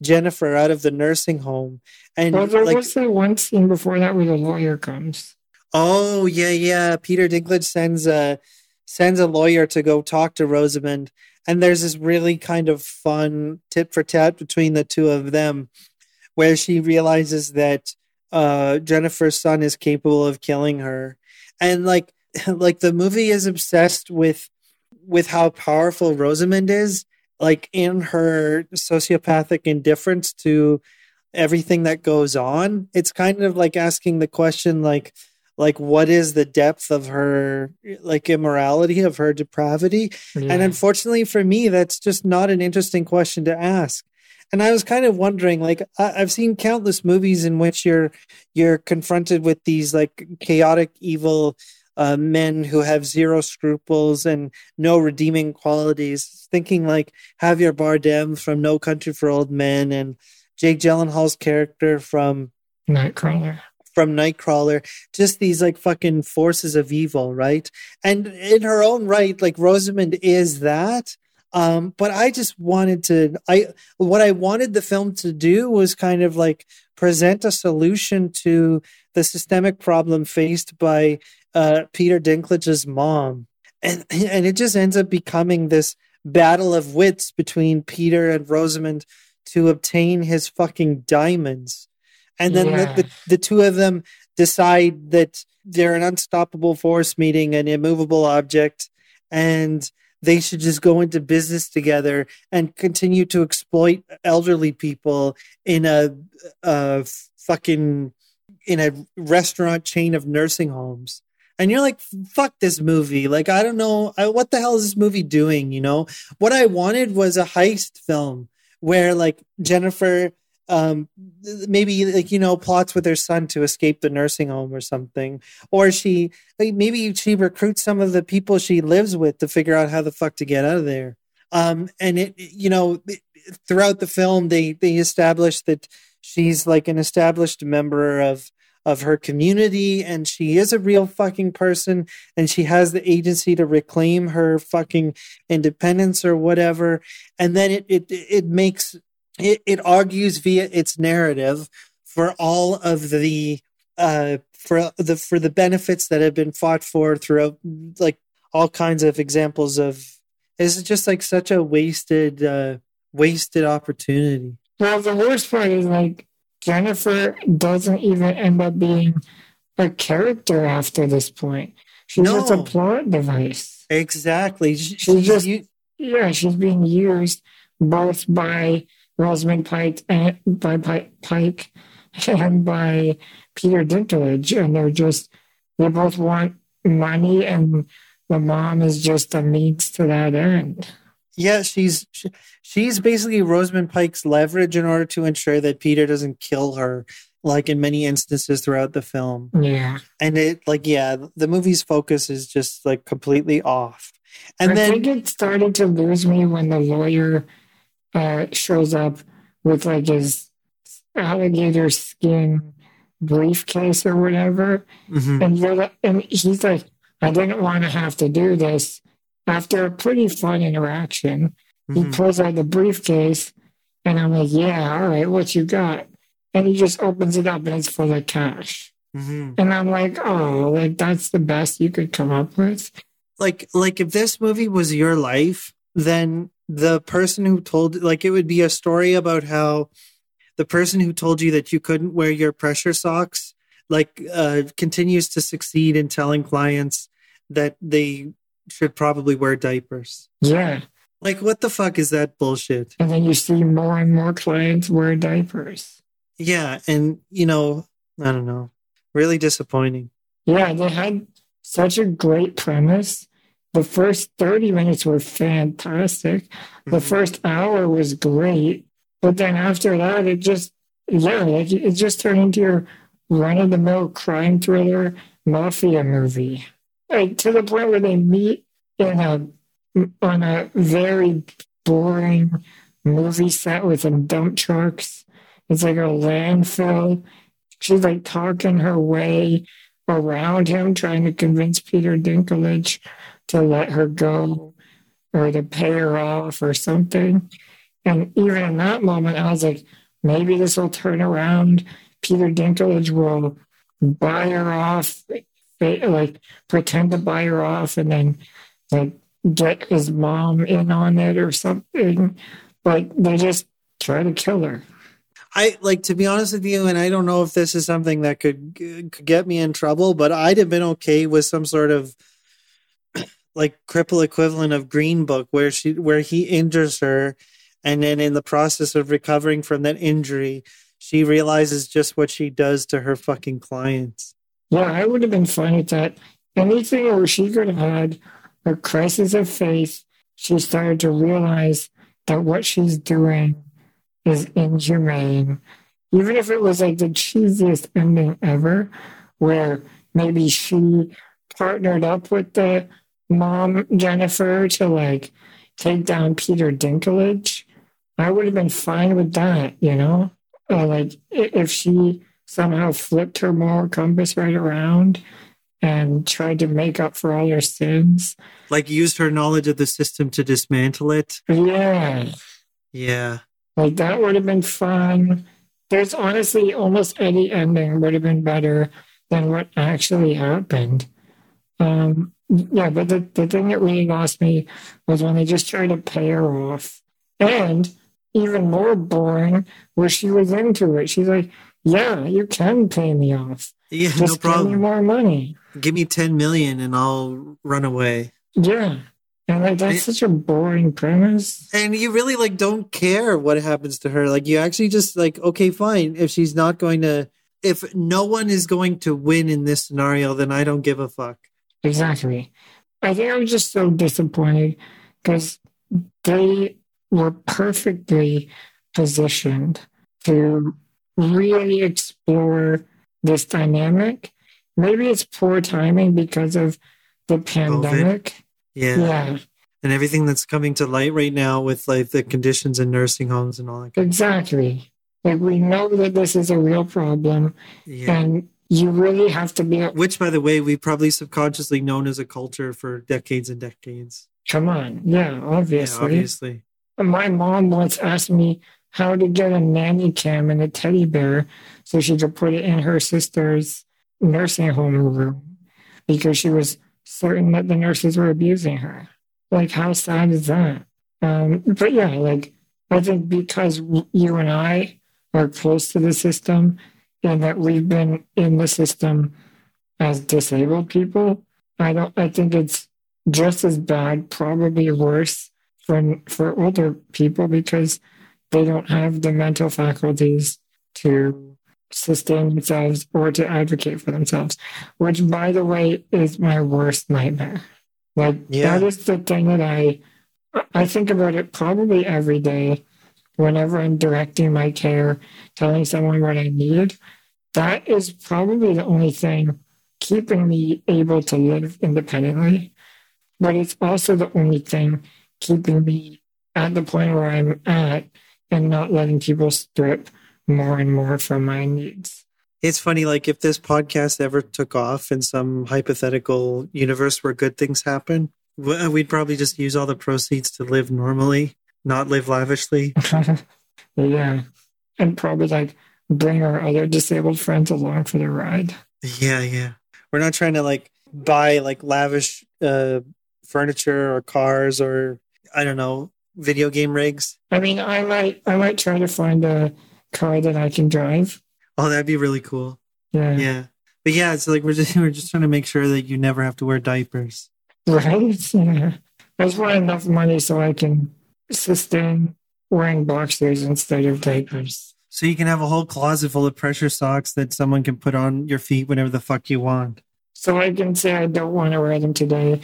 [SPEAKER 2] Jennifer out of the nursing home, and
[SPEAKER 1] Well, there
[SPEAKER 2] like,
[SPEAKER 1] was that one scene before that where the lawyer comes.
[SPEAKER 2] oh yeah, yeah, Peter Dinklage sends a sends a lawyer to go talk to Rosamund, and there's this really kind of fun tit for tat between the two of them, where she realizes that uh, Jennifer's son is capable of killing her, and like <laughs> like the movie is obsessed with with how powerful Rosamund is, like in her sociopathic indifference to everything that goes on. It's kind of like asking the question like like what is the depth of her like immorality of her depravity yeah. and unfortunately for me that's just not an interesting question to ask and i was kind of wondering like I, have seen countless movies in which you're you're confronted with these like chaotic evil uh, men who have zero scruples and no redeeming qualities thinking like javier bardem from no country for old men and jake gyllenhaal's character from
[SPEAKER 1] nightcrawler
[SPEAKER 2] from Nightcrawler, just these like fucking forces of evil, right? And in her own right, like Rosamund is that. Um, but I just wanted to I what I wanted the film to do was kind of like present a solution to the systemic problem faced by uh, Peter Dinklage's mom. And and it just ends up becoming this battle of wits between Peter and Rosamund to obtain his fucking diamonds and then yeah. the, the, the two of them decide that they're an unstoppable force meeting an immovable object and they should just go into business together and continue to exploit elderly people in a, a fucking in a restaurant chain of nursing homes. And you're like fuck this movie. Like i don't know I, what the hell is this movie doing you know? What i wanted was a heist film where like jennifer um, maybe like you know plots with her son to escape the nursing home or something. Or she like, maybe she recruits some of the people she lives with to figure out how the fuck to get out of there. Um and it you know throughout the film they they establish that she's like an established member of of her community and she is a real fucking person and she has the agency to reclaim her fucking independence or whatever. And then it it it makes it, it argues via its narrative for all of the uh, for the for the benefits that have been fought for throughout like all kinds of examples of is just like such a wasted uh wasted opportunity.
[SPEAKER 1] Well the worst part is like jennifer doesn't even end up being a character after this point she's no. just a plot device
[SPEAKER 2] exactly
[SPEAKER 1] she's just yeah she's being used both by Rosamund Pike and by Pike <laughs> and by Peter Dinklage, and they're just they both want money, and the mom is just a means to that end.
[SPEAKER 2] Yeah, she's she's basically Rosamund Pike's leverage in order to ensure that Peter doesn't kill her, like in many instances throughout the film.
[SPEAKER 1] Yeah,
[SPEAKER 2] and it like yeah, the movie's focus is just like completely off. And
[SPEAKER 1] I
[SPEAKER 2] then
[SPEAKER 1] think it started to lose me when the lawyer uh, shows up with like his alligator skin briefcase or whatever. Mm-hmm. And, you're, and he's like, I didn't want to have to do this. After a pretty fun interaction, mm-hmm. he pulls out the briefcase, and I'm like, yeah, all right, what you got? And he just opens it up, and it's full of cash. Mm-hmm. And I'm like, oh, like that's the best you could come up with.
[SPEAKER 2] Like, like if this movie was your life, then the person who told like it would be a story about how the person who told you that you couldn't wear your pressure socks like uh, continues to succeed in telling clients that they should probably wear diapers.
[SPEAKER 1] Yeah.
[SPEAKER 2] Like what the fuck is that bullshit?
[SPEAKER 1] And then you see more and more clients wear diapers.
[SPEAKER 2] Yeah, and you know, I don't know. Really disappointing.
[SPEAKER 1] Yeah, they had such a great premise the first 30 minutes were fantastic. Mm-hmm. The first hour was great. But then after that, it just, yeah, like it just turned into your run of the mill crime thriller mafia movie. Like to the point where they meet in a, on a very boring movie set with some dump trucks. It's like a landfill. She's like talking her way around him, trying to convince Peter Dinklage to let her go or to pay her off or something. And even in that moment, I was like, maybe this will turn around. Peter Dinklage will buy her off, like pretend to buy her off, and then like get his mom in on it or something. But they just try to kill her.
[SPEAKER 2] I like to be honest with you, and I don't know if this is something that could, could get me in trouble, but I'd have been okay with some sort of <clears throat> like cripple equivalent of Green Book, where she where he injures her, and then in the process of recovering from that injury, she realizes just what she does to her fucking clients.
[SPEAKER 1] Yeah, I would have been fine with that. Anything where she could have had a crisis of faith, she started to realize that what she's doing is inhumane. Even if it was like the cheesiest ending ever, where maybe she partnered up with the mom, Jennifer, to like take down Peter Dinklage, I would have been fine with that, you know? Or like if she somehow flipped her moral compass right around and tried to make up for all her sins.
[SPEAKER 2] Like used her knowledge of the system to dismantle it.
[SPEAKER 1] Yeah.
[SPEAKER 2] Yeah.
[SPEAKER 1] Like that would have been fun. There's honestly almost any ending would have been better than what actually happened. Um, yeah, but the, the thing that really lost me was when they just tried to pay her off. And even more boring was she was into it. She's like, Yeah, you can pay me off.
[SPEAKER 2] Yeah,
[SPEAKER 1] Just
[SPEAKER 2] no
[SPEAKER 1] Give me more money.
[SPEAKER 2] Give me 10 million and I'll run away.
[SPEAKER 1] Yeah. And like that's such a boring premise.
[SPEAKER 2] And you really like don't care what happens to her. Like you actually just like, okay, fine. If she's not going to, if no one is going to win in this scenario, then I don't give a fuck.
[SPEAKER 1] Exactly. I think I was just so disappointed because they were perfectly positioned to really explore this dynamic. Maybe it's poor timing because of the pandemic.
[SPEAKER 2] Yeah.
[SPEAKER 1] Yeah,
[SPEAKER 2] And everything that's coming to light right now with like the conditions in nursing homes and all that.
[SPEAKER 1] exactly. Like we know that this is a real problem,
[SPEAKER 2] Yeah.
[SPEAKER 1] and you really have to be.
[SPEAKER 2] Which, by the way, we've probably subconsciously known as a culture for decades and decades.
[SPEAKER 1] Come on, yeah,
[SPEAKER 2] Yeah,
[SPEAKER 1] obviously.
[SPEAKER 2] obviously.
[SPEAKER 1] My mom once asked me how to get a nanny cam and a teddy bear so she could put it in her sister's nursing home room because she was certain that the nurses were abusing her. Like, how sad is that? Um, but yeah, like, I think because you and I are close to the system and that we've been in the system as disabled people, I don't, I think it's just as bad, probably worse for for older people because they don't have the mental faculties to sustain themselves or to advocate for themselves, which by the way is my worst nightmare. Like
[SPEAKER 2] Yeah.
[SPEAKER 1] that is the thing that I I think about it probably every day whenever I'm directing my care, telling someone what I need. That is probably the only thing keeping me able to live independently. But it's also the only thing keeping me at the point where I'm at and not letting people strip more and more from my needs.
[SPEAKER 2] It's funny, like if this podcast ever took off in some hypothetical universe where good things happen, we'd probably just use all the proceeds to live normally, not live lavishly. <laughs>
[SPEAKER 1] yeah. And probably like bring our other disabled friends along for the ride.
[SPEAKER 2] Yeah, yeah. We're not trying to like buy like lavish uh, furniture or cars or I don't know video game rigs.
[SPEAKER 1] I mean, I might I might try to find a car that I can drive.
[SPEAKER 2] Oh, that'd be really cool.
[SPEAKER 1] Yeah.
[SPEAKER 2] Yeah, but yeah, it's like we're just <laughs> we're just trying to make sure that you never have to wear diapers.
[SPEAKER 1] Right? Yeah. <laughs> I just want enough money so I can sustain wearing boxers instead of diapers.
[SPEAKER 2] So you can have a whole closet full of pressure socks that someone can put on your feet whenever the fuck you want.
[SPEAKER 1] So I can say I don't want to wear them today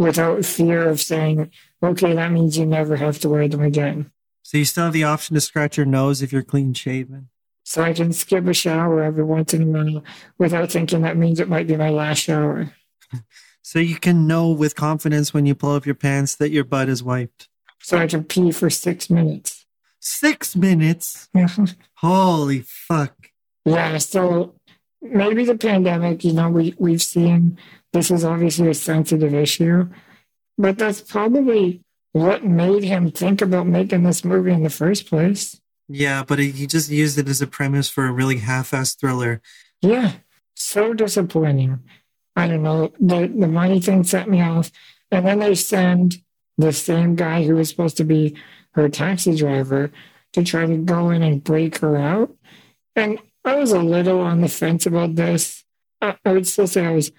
[SPEAKER 1] without fear of saying, okay, that means you never have to wear them again.
[SPEAKER 2] So you still have the option to scratch your nose if you're clean shaven.
[SPEAKER 1] So I can skip a shower every once in a while without thinking that means it might be my last shower. <laughs>
[SPEAKER 2] So you can know with confidence when you pull up your pants that your butt is wiped.
[SPEAKER 1] So I can pee for six minutes.
[SPEAKER 2] Six minutes. <laughs> Holy fuck.
[SPEAKER 1] yeah, so maybe the pandemic, you know, we, we've seen this is obviously a sensitive issue, but that's probably what made him think about making this movie in the first place.
[SPEAKER 2] Yeah, but he just used it as a premise for a really half-assed thriller.
[SPEAKER 1] Yeah, so disappointing. I don't know. The the money thing set me off, and then they send the same guy who was supposed to be her taxi driver to try to go in and break her out. And I was a little on the fence about this. I, I would still say I was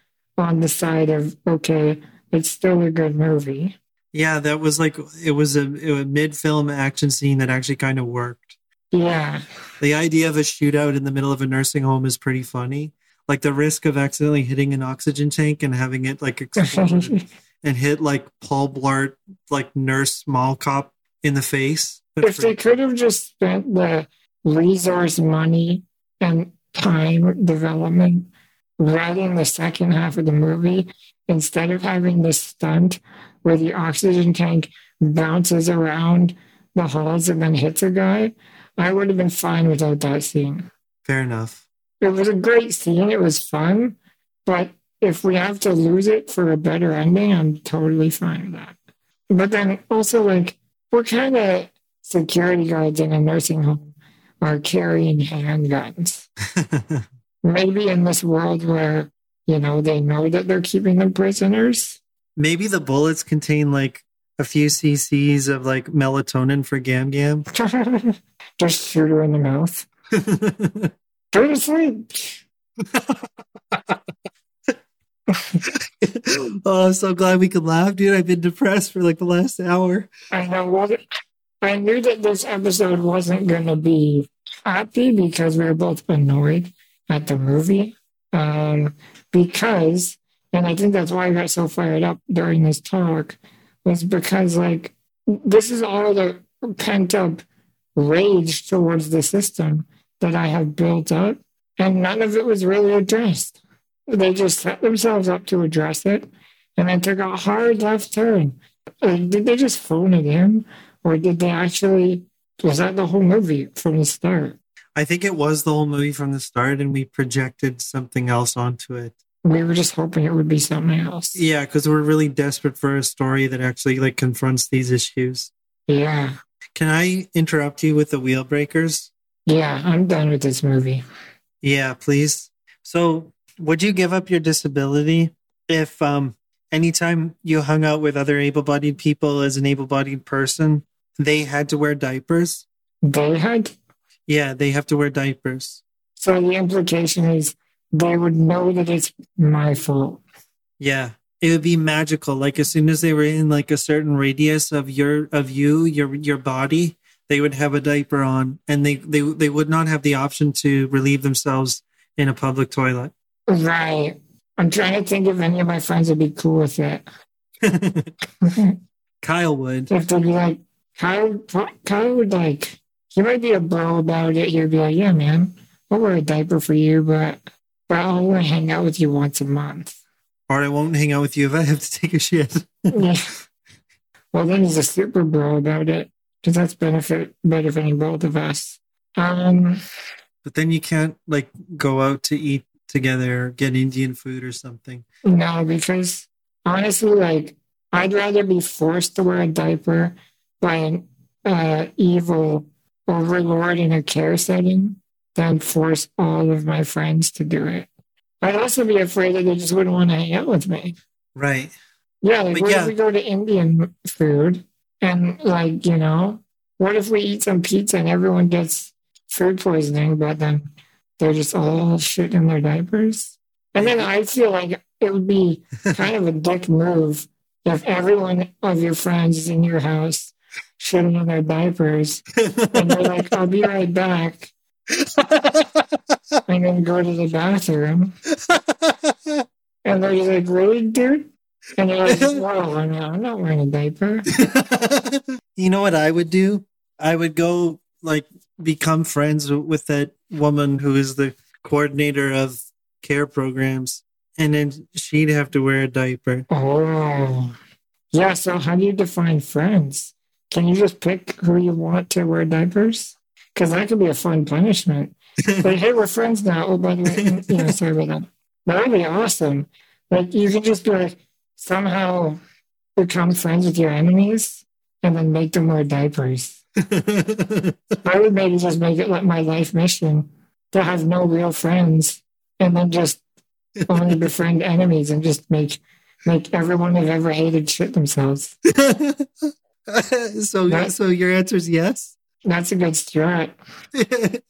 [SPEAKER 1] on the side of, okay, it's still a good movie.
[SPEAKER 2] Yeah, that was like it was a, a mid-film action scene that actually kind of worked.
[SPEAKER 1] Yeah.
[SPEAKER 2] The idea of a shootout in the middle of a nursing home is pretty funny. Like the risk of accidentally hitting an oxygen tank and having it like explode <laughs> and hit like Paul Blart, like nurse small cop in the face.
[SPEAKER 1] if they could have just spent the resource money and time development right in the second half of the movie instead of having the stunt where the oxygen tank bounces around the halls and then hits a guy, I would have been fine without that scene.
[SPEAKER 2] Fair enough.
[SPEAKER 1] It was a great scene. It was fun. But if we have to lose it for a better ending, I'm totally fine with that. But then also, like, what kind of security guards in a nursing home are carrying handguns? <laughs> Maybe in this world where, you know, they know that they're keeping them prisoners.
[SPEAKER 2] Maybe the bullets contain like a few cc's of like melatonin for Gam Gam. <laughs>
[SPEAKER 1] Just shoot her in the mouth. <laughs> Go to sleep. <laughs>
[SPEAKER 2] oh, I'm so glad we could laugh, dude. I've been depressed for like the last hour.
[SPEAKER 1] I know. Well, I knew that this episode wasn't going to be happy because we were both annoyed at the movie. Um, because, and I think that's why I got so fired up during this talk, was because like this is all the pent up rage towards the system that I have built up, and none of it was really addressed. They just set themselves up to address it and then took a hard left turn. Uh, did they just phone it in, or did they actually? Was that the whole movie from the start?
[SPEAKER 2] I think it was the whole movie from the start, and we projected something else onto it.
[SPEAKER 1] We were just hoping it would be something else.
[SPEAKER 2] Yeah, because we're really desperate for a story that actually like confronts these issues.
[SPEAKER 1] Yeah.
[SPEAKER 2] Can I interrupt you with the wheel breakers?
[SPEAKER 1] Yeah, I'm done with this movie.
[SPEAKER 2] Yeah, please. So, would you give up your disability if um anytime you hung out with other able-bodied people as an able-bodied person, they had to wear diapers?
[SPEAKER 1] They had
[SPEAKER 2] Yeah, they have to wear diapers.
[SPEAKER 1] so the implication is they would know that it's my fault.
[SPEAKER 2] Yeah. It would be magical. Like as soon as they were in like a certain radius of your of you, your your body, they would have a diaper on and they they they would not have the option to relieve themselves in a public toilet.
[SPEAKER 1] Right. I'm trying to think if any of my friends would be cool with it. <laughs> <laughs>
[SPEAKER 2] Kyle would.
[SPEAKER 1] if they'd be like, Kyle, Kyle would like, he might be a bro about it. He'd be like, yeah, man, I'll wear a diaper for you, but, but I'll only hang out with you once a month.
[SPEAKER 2] Or I won't hang out with you if I have to take a shit.
[SPEAKER 1] yeah. <laughs> Well, then he's a super bro about it because that's benefit benefiting both of us. Um,
[SPEAKER 2] But then you can't like go out to eat together, get Indian food or something.
[SPEAKER 1] No, because honestly, like I'd rather be forced to wear a diaper by an uh, evil overlord in a care setting than force all of my friends to do it. I'd also be afraid that they just wouldn't want to hang out with me.
[SPEAKER 2] Right.
[SPEAKER 1] Yeah, like
[SPEAKER 2] But
[SPEAKER 1] what
[SPEAKER 2] yeah.
[SPEAKER 1] if we go to Indian food and like, you know, what if we eat some pizza and everyone gets food poisoning, but then they're just all shit in their diapers? And then I feel like it would be <laughs> kind of a dick move if everyone of your friends is in your house shitting in their diapers and they're like, I'll be right back. <laughs> And then go to the bathroom. And they're like, really, dude? And you're like, <laughs> no, I'm not wearing a diaper. <laughs>
[SPEAKER 2] you know what I would do? I would go like become friends with that woman who is the coordinator of care programs, and then she'd have to wear a diaper.
[SPEAKER 1] Oh. Yeah, so how do you define friends? Can you just pick who you want to wear diapers? Because that could be a fun punishment. <laughs> Like, hey, we're friends now. Oh, by the way, you know, <laughs> sorry about that. That would be awesome. Like, you can just be like, somehow become friends with your enemies and then make them wear diapers. <laughs> I would maybe just make it like my life mission to have no real friends and then just only befriend enemies and just make make everyone I've ever hated shit themselves. <laughs>
[SPEAKER 2] so, so your answer is yes.
[SPEAKER 1] That's a good start. <laughs>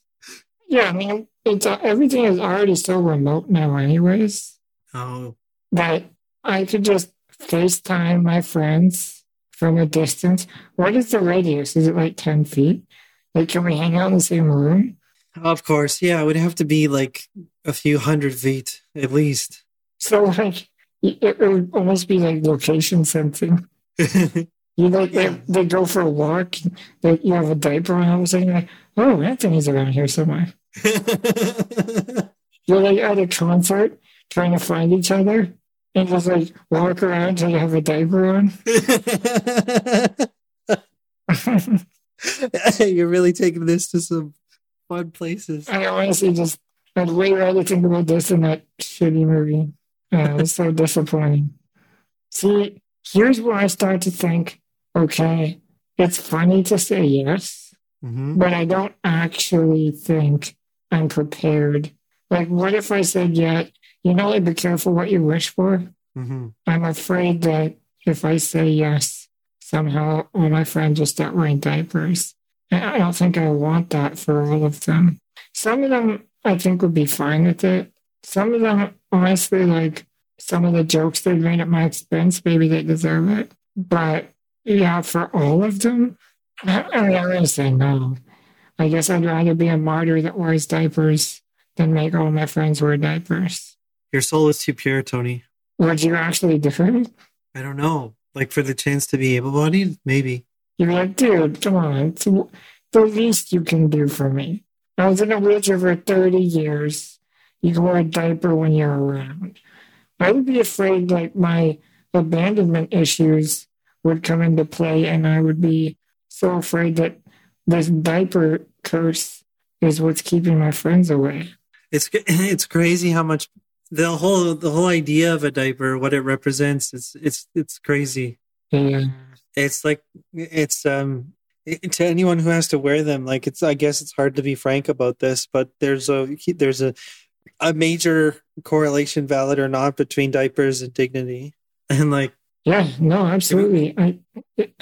[SPEAKER 1] Yeah, I mean, it's uh, everything is already so remote now, anyways.
[SPEAKER 2] oh,
[SPEAKER 1] That I could just FaceTime my friends from a distance. What is the radius? Is it like ten feet? Like, can we hang out in the same room?
[SPEAKER 2] of course. Yeah, it would have to be like a few hundred feet at least.
[SPEAKER 1] So, like, it, it would almost be like location sensing. <laughs> You like
[SPEAKER 2] Yeah.
[SPEAKER 1] they, they go for a walk. They, you have a diaper on. All of a sudden, you're like, oh, Anthony's around here somewhere. <laughs> You're like at a concert trying to find each other and just like walk around until you have a diaper on. <laughs>
[SPEAKER 2] You're really taking this to some fun places.
[SPEAKER 1] I honestly just, I'd way rather think about this than that shitty movie. Uh, it's so disappointing. See, here's where I start to think okay, it's funny to say yes,
[SPEAKER 2] Mhm.
[SPEAKER 1] but I don't actually think I'm prepared. Like, what if I said, yes? you know, like, be careful what you wish for?
[SPEAKER 2] Mhm.
[SPEAKER 1] I'm afraid that if I say yes, somehow all my friends will start wearing diapers. And I don't think I want that for all of them. Some of them I think would be fine with it. Some of them, honestly, like some of the jokes they made at my expense, maybe they deserve it. But yeah, for all of them, I, I mean, I'm to say no. I guess I'd rather be a martyr that wears diapers than make all my friends wear diapers.
[SPEAKER 2] Your soul is too pure, Tony.
[SPEAKER 1] Would you actually it?
[SPEAKER 2] I don't know. Like for the chance to be able bodied? Maybe.
[SPEAKER 1] You're like, dude, come on. It's the least you can do for me. I was in a wheelchair for 30 years. You can wear a diaper when you're around. I would be afraid like my abandonment issues would come into play, and I would be so afraid that this diaper curse is what's keeping my friends away.
[SPEAKER 2] It's <laughs> it's crazy how much the whole the whole idea of a diaper, what it represents, it's it's it's crazy.
[SPEAKER 1] Yeah.
[SPEAKER 2] It's like it's um to anyone who has to wear them like it's i guess it's hard to be frank about this but there's a there's a a major correlation valid or not between diapers and dignity <laughs> and like
[SPEAKER 1] Yeah, no, absolutely. I, it,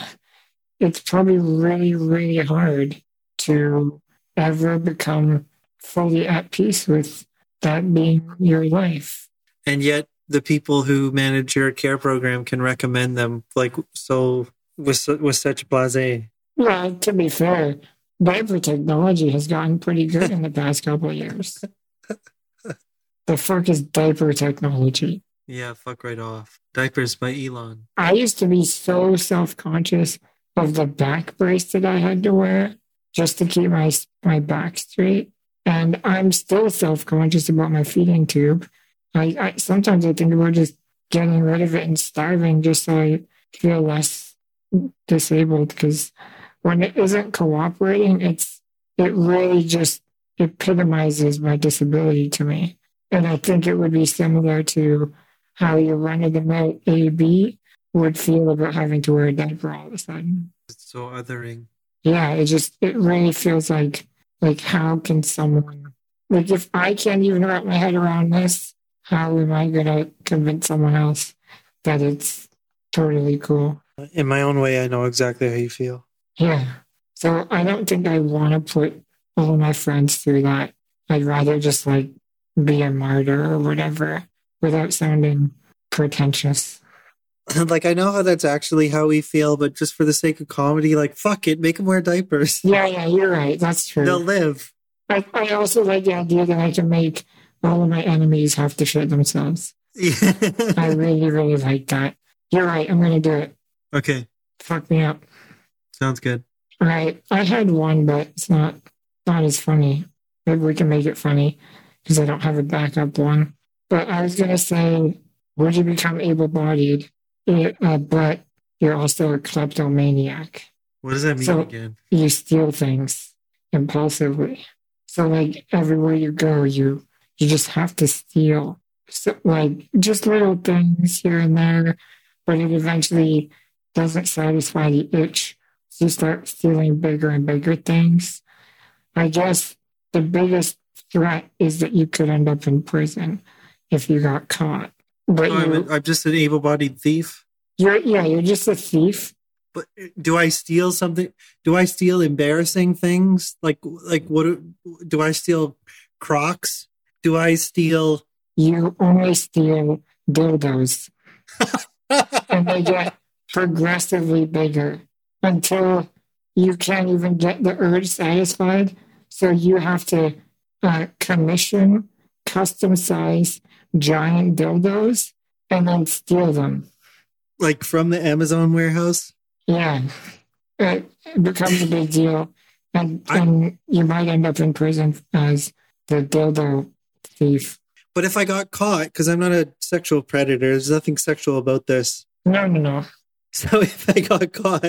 [SPEAKER 1] it's probably really, really hard to ever become fully at peace with that being your life.
[SPEAKER 2] and yet the people who manage your care program can recommend them like so with with such blase
[SPEAKER 1] Well, to be fair, diaper technology has gotten pretty good in the past couple of years. <laughs> the fuck is diaper technology?
[SPEAKER 2] yeah fuck right off diapers by elon
[SPEAKER 1] I used to be so self conscious of the back brace that I had to wear just to keep my my back straight, and I'm still self conscious about my feeding tube. I, I sometimes I think about just getting rid of it and starving just so I feel less disabled because when it isn't cooperating, it's it really just epitomizes my disability to me. And I think it would be similar to how your run of the mill AB would feel about having to wear a diaper all of a sudden.
[SPEAKER 2] it's so othering
[SPEAKER 1] Yeah, it just it really feels like like how can someone like if I can't even wrap my head around this, how am I gonna convince someone else that it's totally cool?
[SPEAKER 2] in my own way i know exactly how you feel
[SPEAKER 1] Yeah. So I don't think I want to put all my friends through that. I'd rather just like be a martyr or whatever without sounding pretentious. <laughs>
[SPEAKER 2] like I know how that's actually how we feel, but just for the sake of comedy, like fuck it, make them wear diapers. <laughs>
[SPEAKER 1] Yeah, yeah, you're right. That's true.
[SPEAKER 2] They'll live.
[SPEAKER 1] I, I also like the idea that I can make all of my enemies have to shit themselves. <laughs> I really, really like that. You're right. I'm going to do it.
[SPEAKER 2] okay,
[SPEAKER 1] Fuck me up.
[SPEAKER 2] sounds good.
[SPEAKER 1] All right. I had one, but it's not not as funny. Maybe we can make it funny because I don't have a backup one. But I was going to say, would you become able-bodied, eh, uh, but you're also a kleptomaniac?
[SPEAKER 2] What does that mean
[SPEAKER 1] So-
[SPEAKER 2] again?
[SPEAKER 1] you steal things impulsively. So like everywhere you go, you you just have to steal. So like just little things here and there, but it eventually doesn't satisfy the itch. So you start stealing bigger and bigger things. I guess the biggest threat is that you could end up in prison if you got caught. But
[SPEAKER 2] I'm,
[SPEAKER 1] you,
[SPEAKER 2] I'm just an able-bodied thief.
[SPEAKER 1] you're yeah, you're just a thief,
[SPEAKER 2] But uh, do I steal something? Do I steal embarrassing things? Like like what? do- Do I steal Crocs? Do I steal?
[SPEAKER 1] You only steal dildos, <laughs> and they get progressively bigger until you can't even get the urge satisfied. So you have to uh, commission custom size giant dildos and then steal them.
[SPEAKER 2] like from the Amazon warehouse?
[SPEAKER 1] Yeah, it, becomes a big deal, and
[SPEAKER 2] I-
[SPEAKER 1] and you might end up in prison as the dildo thief.
[SPEAKER 2] But if I got caught, because I'm not a sexual predator, there's nothing sexual about this.
[SPEAKER 1] No, no, no.
[SPEAKER 2] So <laughs> if I got caught,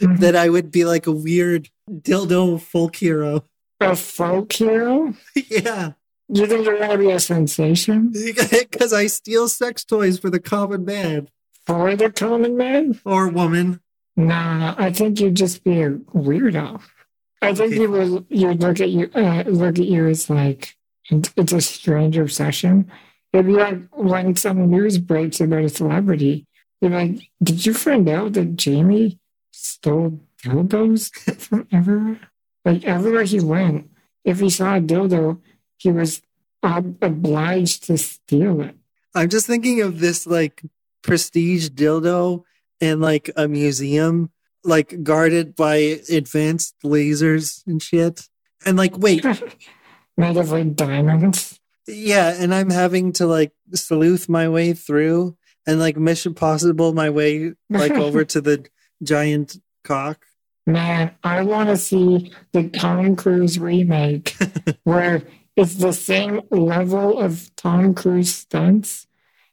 [SPEAKER 1] Mhm.
[SPEAKER 2] then I would be like a weird dildo folk hero.
[SPEAKER 1] A folk hero?
[SPEAKER 2] yeah,
[SPEAKER 1] You think you're gonna be a sensation <laughs>
[SPEAKER 2] because I steal sex toys for the common man
[SPEAKER 1] for the common man?
[SPEAKER 2] or woman.
[SPEAKER 1] No, no. I think you'd just be a weirdo. I think
[SPEAKER 2] Okay.
[SPEAKER 1] people you'd look at you uh, look at you as like it's a strange obsession. It'd be like when some news breaks about a celebrity. You're like, did you find out that Jamie stole dildos from everywhere? Like everywhere he went, if he saw a dildo, he was ob- obliged to steal it.
[SPEAKER 2] I'm just thinking of this like prestige dildo in like a museum, like guarded by advanced lasers and shit. And like, wait, <laughs>
[SPEAKER 1] Made of like diamonds.
[SPEAKER 2] yeah, and I'm having to like sleuth my way through and like Mission Possible my way like over <laughs> to the giant cock.
[SPEAKER 1] Man, I want to see the Tom Cruise remake <laughs> where it's the same level of Tom Cruise stunts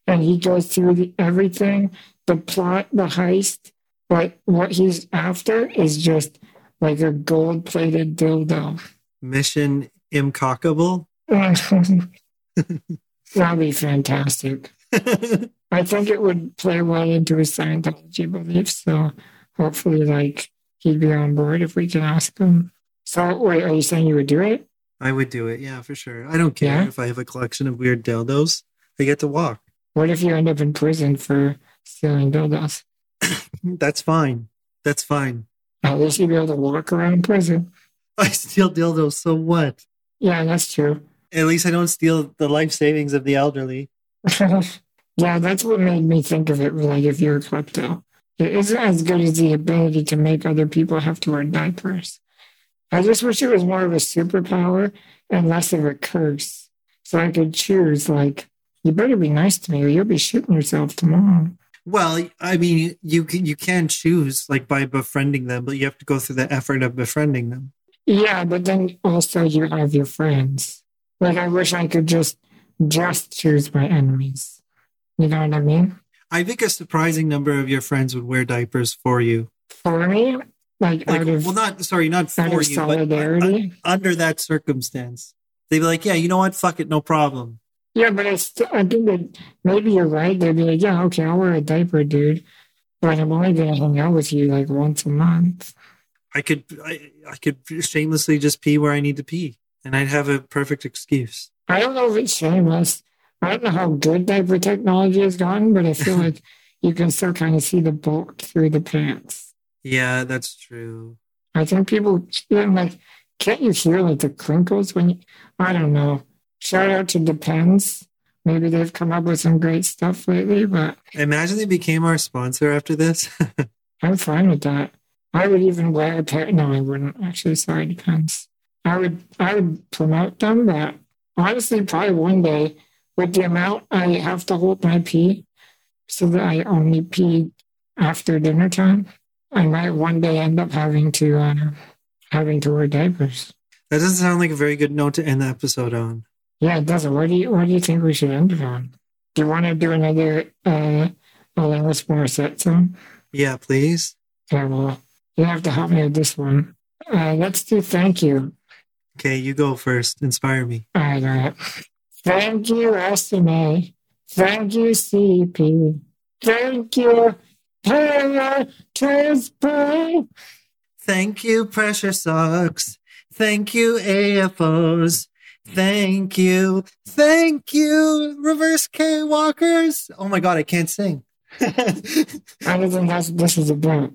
[SPEAKER 1] and he goes through the, everything, the plot, the heist, but what he's after is just like a gold plated dildo.
[SPEAKER 2] Mission Imcockable. <laughs> <laughs>
[SPEAKER 1] That'd be fantastic. I think it would play well into his Scientology beliefs, so hopefully, like, he'd be on board if we can ask him. So, wait, are you saying you would do it?
[SPEAKER 2] I would do it, yeah, for sure. I don't care
[SPEAKER 1] Yeah?
[SPEAKER 2] if I have a collection of weird dildos. I get to walk.
[SPEAKER 1] What if you end up in prison for stealing dildos? <coughs>
[SPEAKER 2] That's fine. That's fine.
[SPEAKER 1] At least you'd be able to walk around prison. <laughs>
[SPEAKER 2] I steal dildos, so what?
[SPEAKER 1] Yeah, that's true.
[SPEAKER 2] At least I don't steal the life savings of the elderly. <laughs>
[SPEAKER 1] yeah, that's what made me think of it. Like, if you're a klepto, it isn't as good as the ability to make other people have to wear diapers. I just wish it was more of a superpower and less of a curse, so I could choose. Like, you better be nice to me, or you'll be shooting yourself tomorrow.
[SPEAKER 2] Well, I mean, you can you can choose like by befriending them, but you have to go through the effort of befriending them.
[SPEAKER 1] Yeah, but then also you have your friends. Like, I wish I could just just choose my enemies. You know what I mean?
[SPEAKER 2] I think a surprising number of your friends would wear diapers for you.
[SPEAKER 1] For me, like,
[SPEAKER 2] Like,
[SPEAKER 1] out of
[SPEAKER 2] well, not sorry, not for you, but uh,
[SPEAKER 1] solidarity.
[SPEAKER 2] under that circumstance, they'd be like, "Yeah, you know what? Fuck it, no problem."
[SPEAKER 1] Yeah, but it's, I think that maybe you're right. They'd be like, yeah, okay, I'll wear a diaper, dude. But I'm only going to hang out with you like once a month.
[SPEAKER 2] I could I, I could shamelessly just pee where I need to pee, and I'd have a perfect excuse.
[SPEAKER 1] I don't know if it's shameless. I don't know how good diaper technology has gotten, but I feel <laughs> like you can still kind of see the bulk through the pants.
[SPEAKER 2] Yeah, that's true.
[SPEAKER 1] I think people, like, can't you hear like the crinkles when you, I don't know. Shout out to Depends. Maybe they've come up with some great stuff lately, but
[SPEAKER 2] Imagine they became our sponsor after this. <laughs>
[SPEAKER 1] I'm fine with that. I would even wear a pair. No, I wouldn't. Actually, sorry, depends. I would. I would promote them, but honestly, probably one day, with the amount I have to hold my pee, so that I only pee after dinner time, I might one day end up having to uh, having to wear diapers.
[SPEAKER 2] that doesn't sound like a very good note to end the episode on.
[SPEAKER 1] Yeah, it doesn't. What do you What do you think we should end it on? Do you want to do another uh, Alanis Morissette song?
[SPEAKER 2] Yeah, please.
[SPEAKER 1] Yeah, well, you have to help me with this one. Uh, let's do thank you.
[SPEAKER 2] Okay, you go first. Inspire me.
[SPEAKER 1] All right, all right. Thank you, SMA. Thank you, CP. Thank you, Paratransport.
[SPEAKER 2] Thank you, Pressure Socks. Thank you, AFOs. Thank you. Thank you, Reverse K Walkers. Oh my God, I can't sing. <laughs>
[SPEAKER 1] I don't think that's this is about.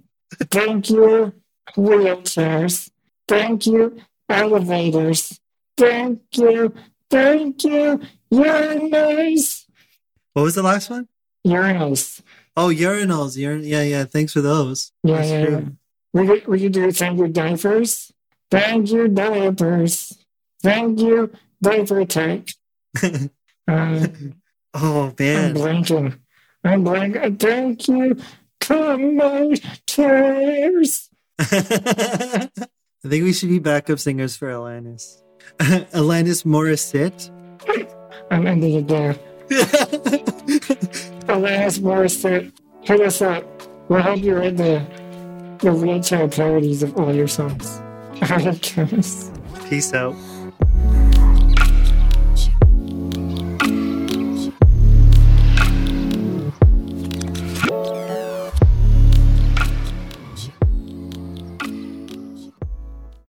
[SPEAKER 1] Thank you, wheelchairs. Thank you, elevators. Thank you, thank you, urinals.
[SPEAKER 2] What was the last one?
[SPEAKER 1] Urinals.
[SPEAKER 2] Oh, urinals. Urin- yeah, yeah. Thanks for those.
[SPEAKER 1] Yeah,
[SPEAKER 2] That's
[SPEAKER 1] yeah,
[SPEAKER 2] true.
[SPEAKER 1] We could, we could do thank you, diapers. Thank you, diapers. Thank you, diaper tech. Uh, <laughs>
[SPEAKER 2] oh
[SPEAKER 1] I'm
[SPEAKER 2] man.
[SPEAKER 1] blanking. I'm blanking. Thank you, commuters. <laughs>
[SPEAKER 2] I think we should be backup singers for Alanis. <laughs> Alanis Morissette. <laughs>
[SPEAKER 1] I'm ending it there. <laughs> Alanis Morissette, hit us up. We'll help you write the, the wheelchair parodies of all your songs.
[SPEAKER 2] Peace out.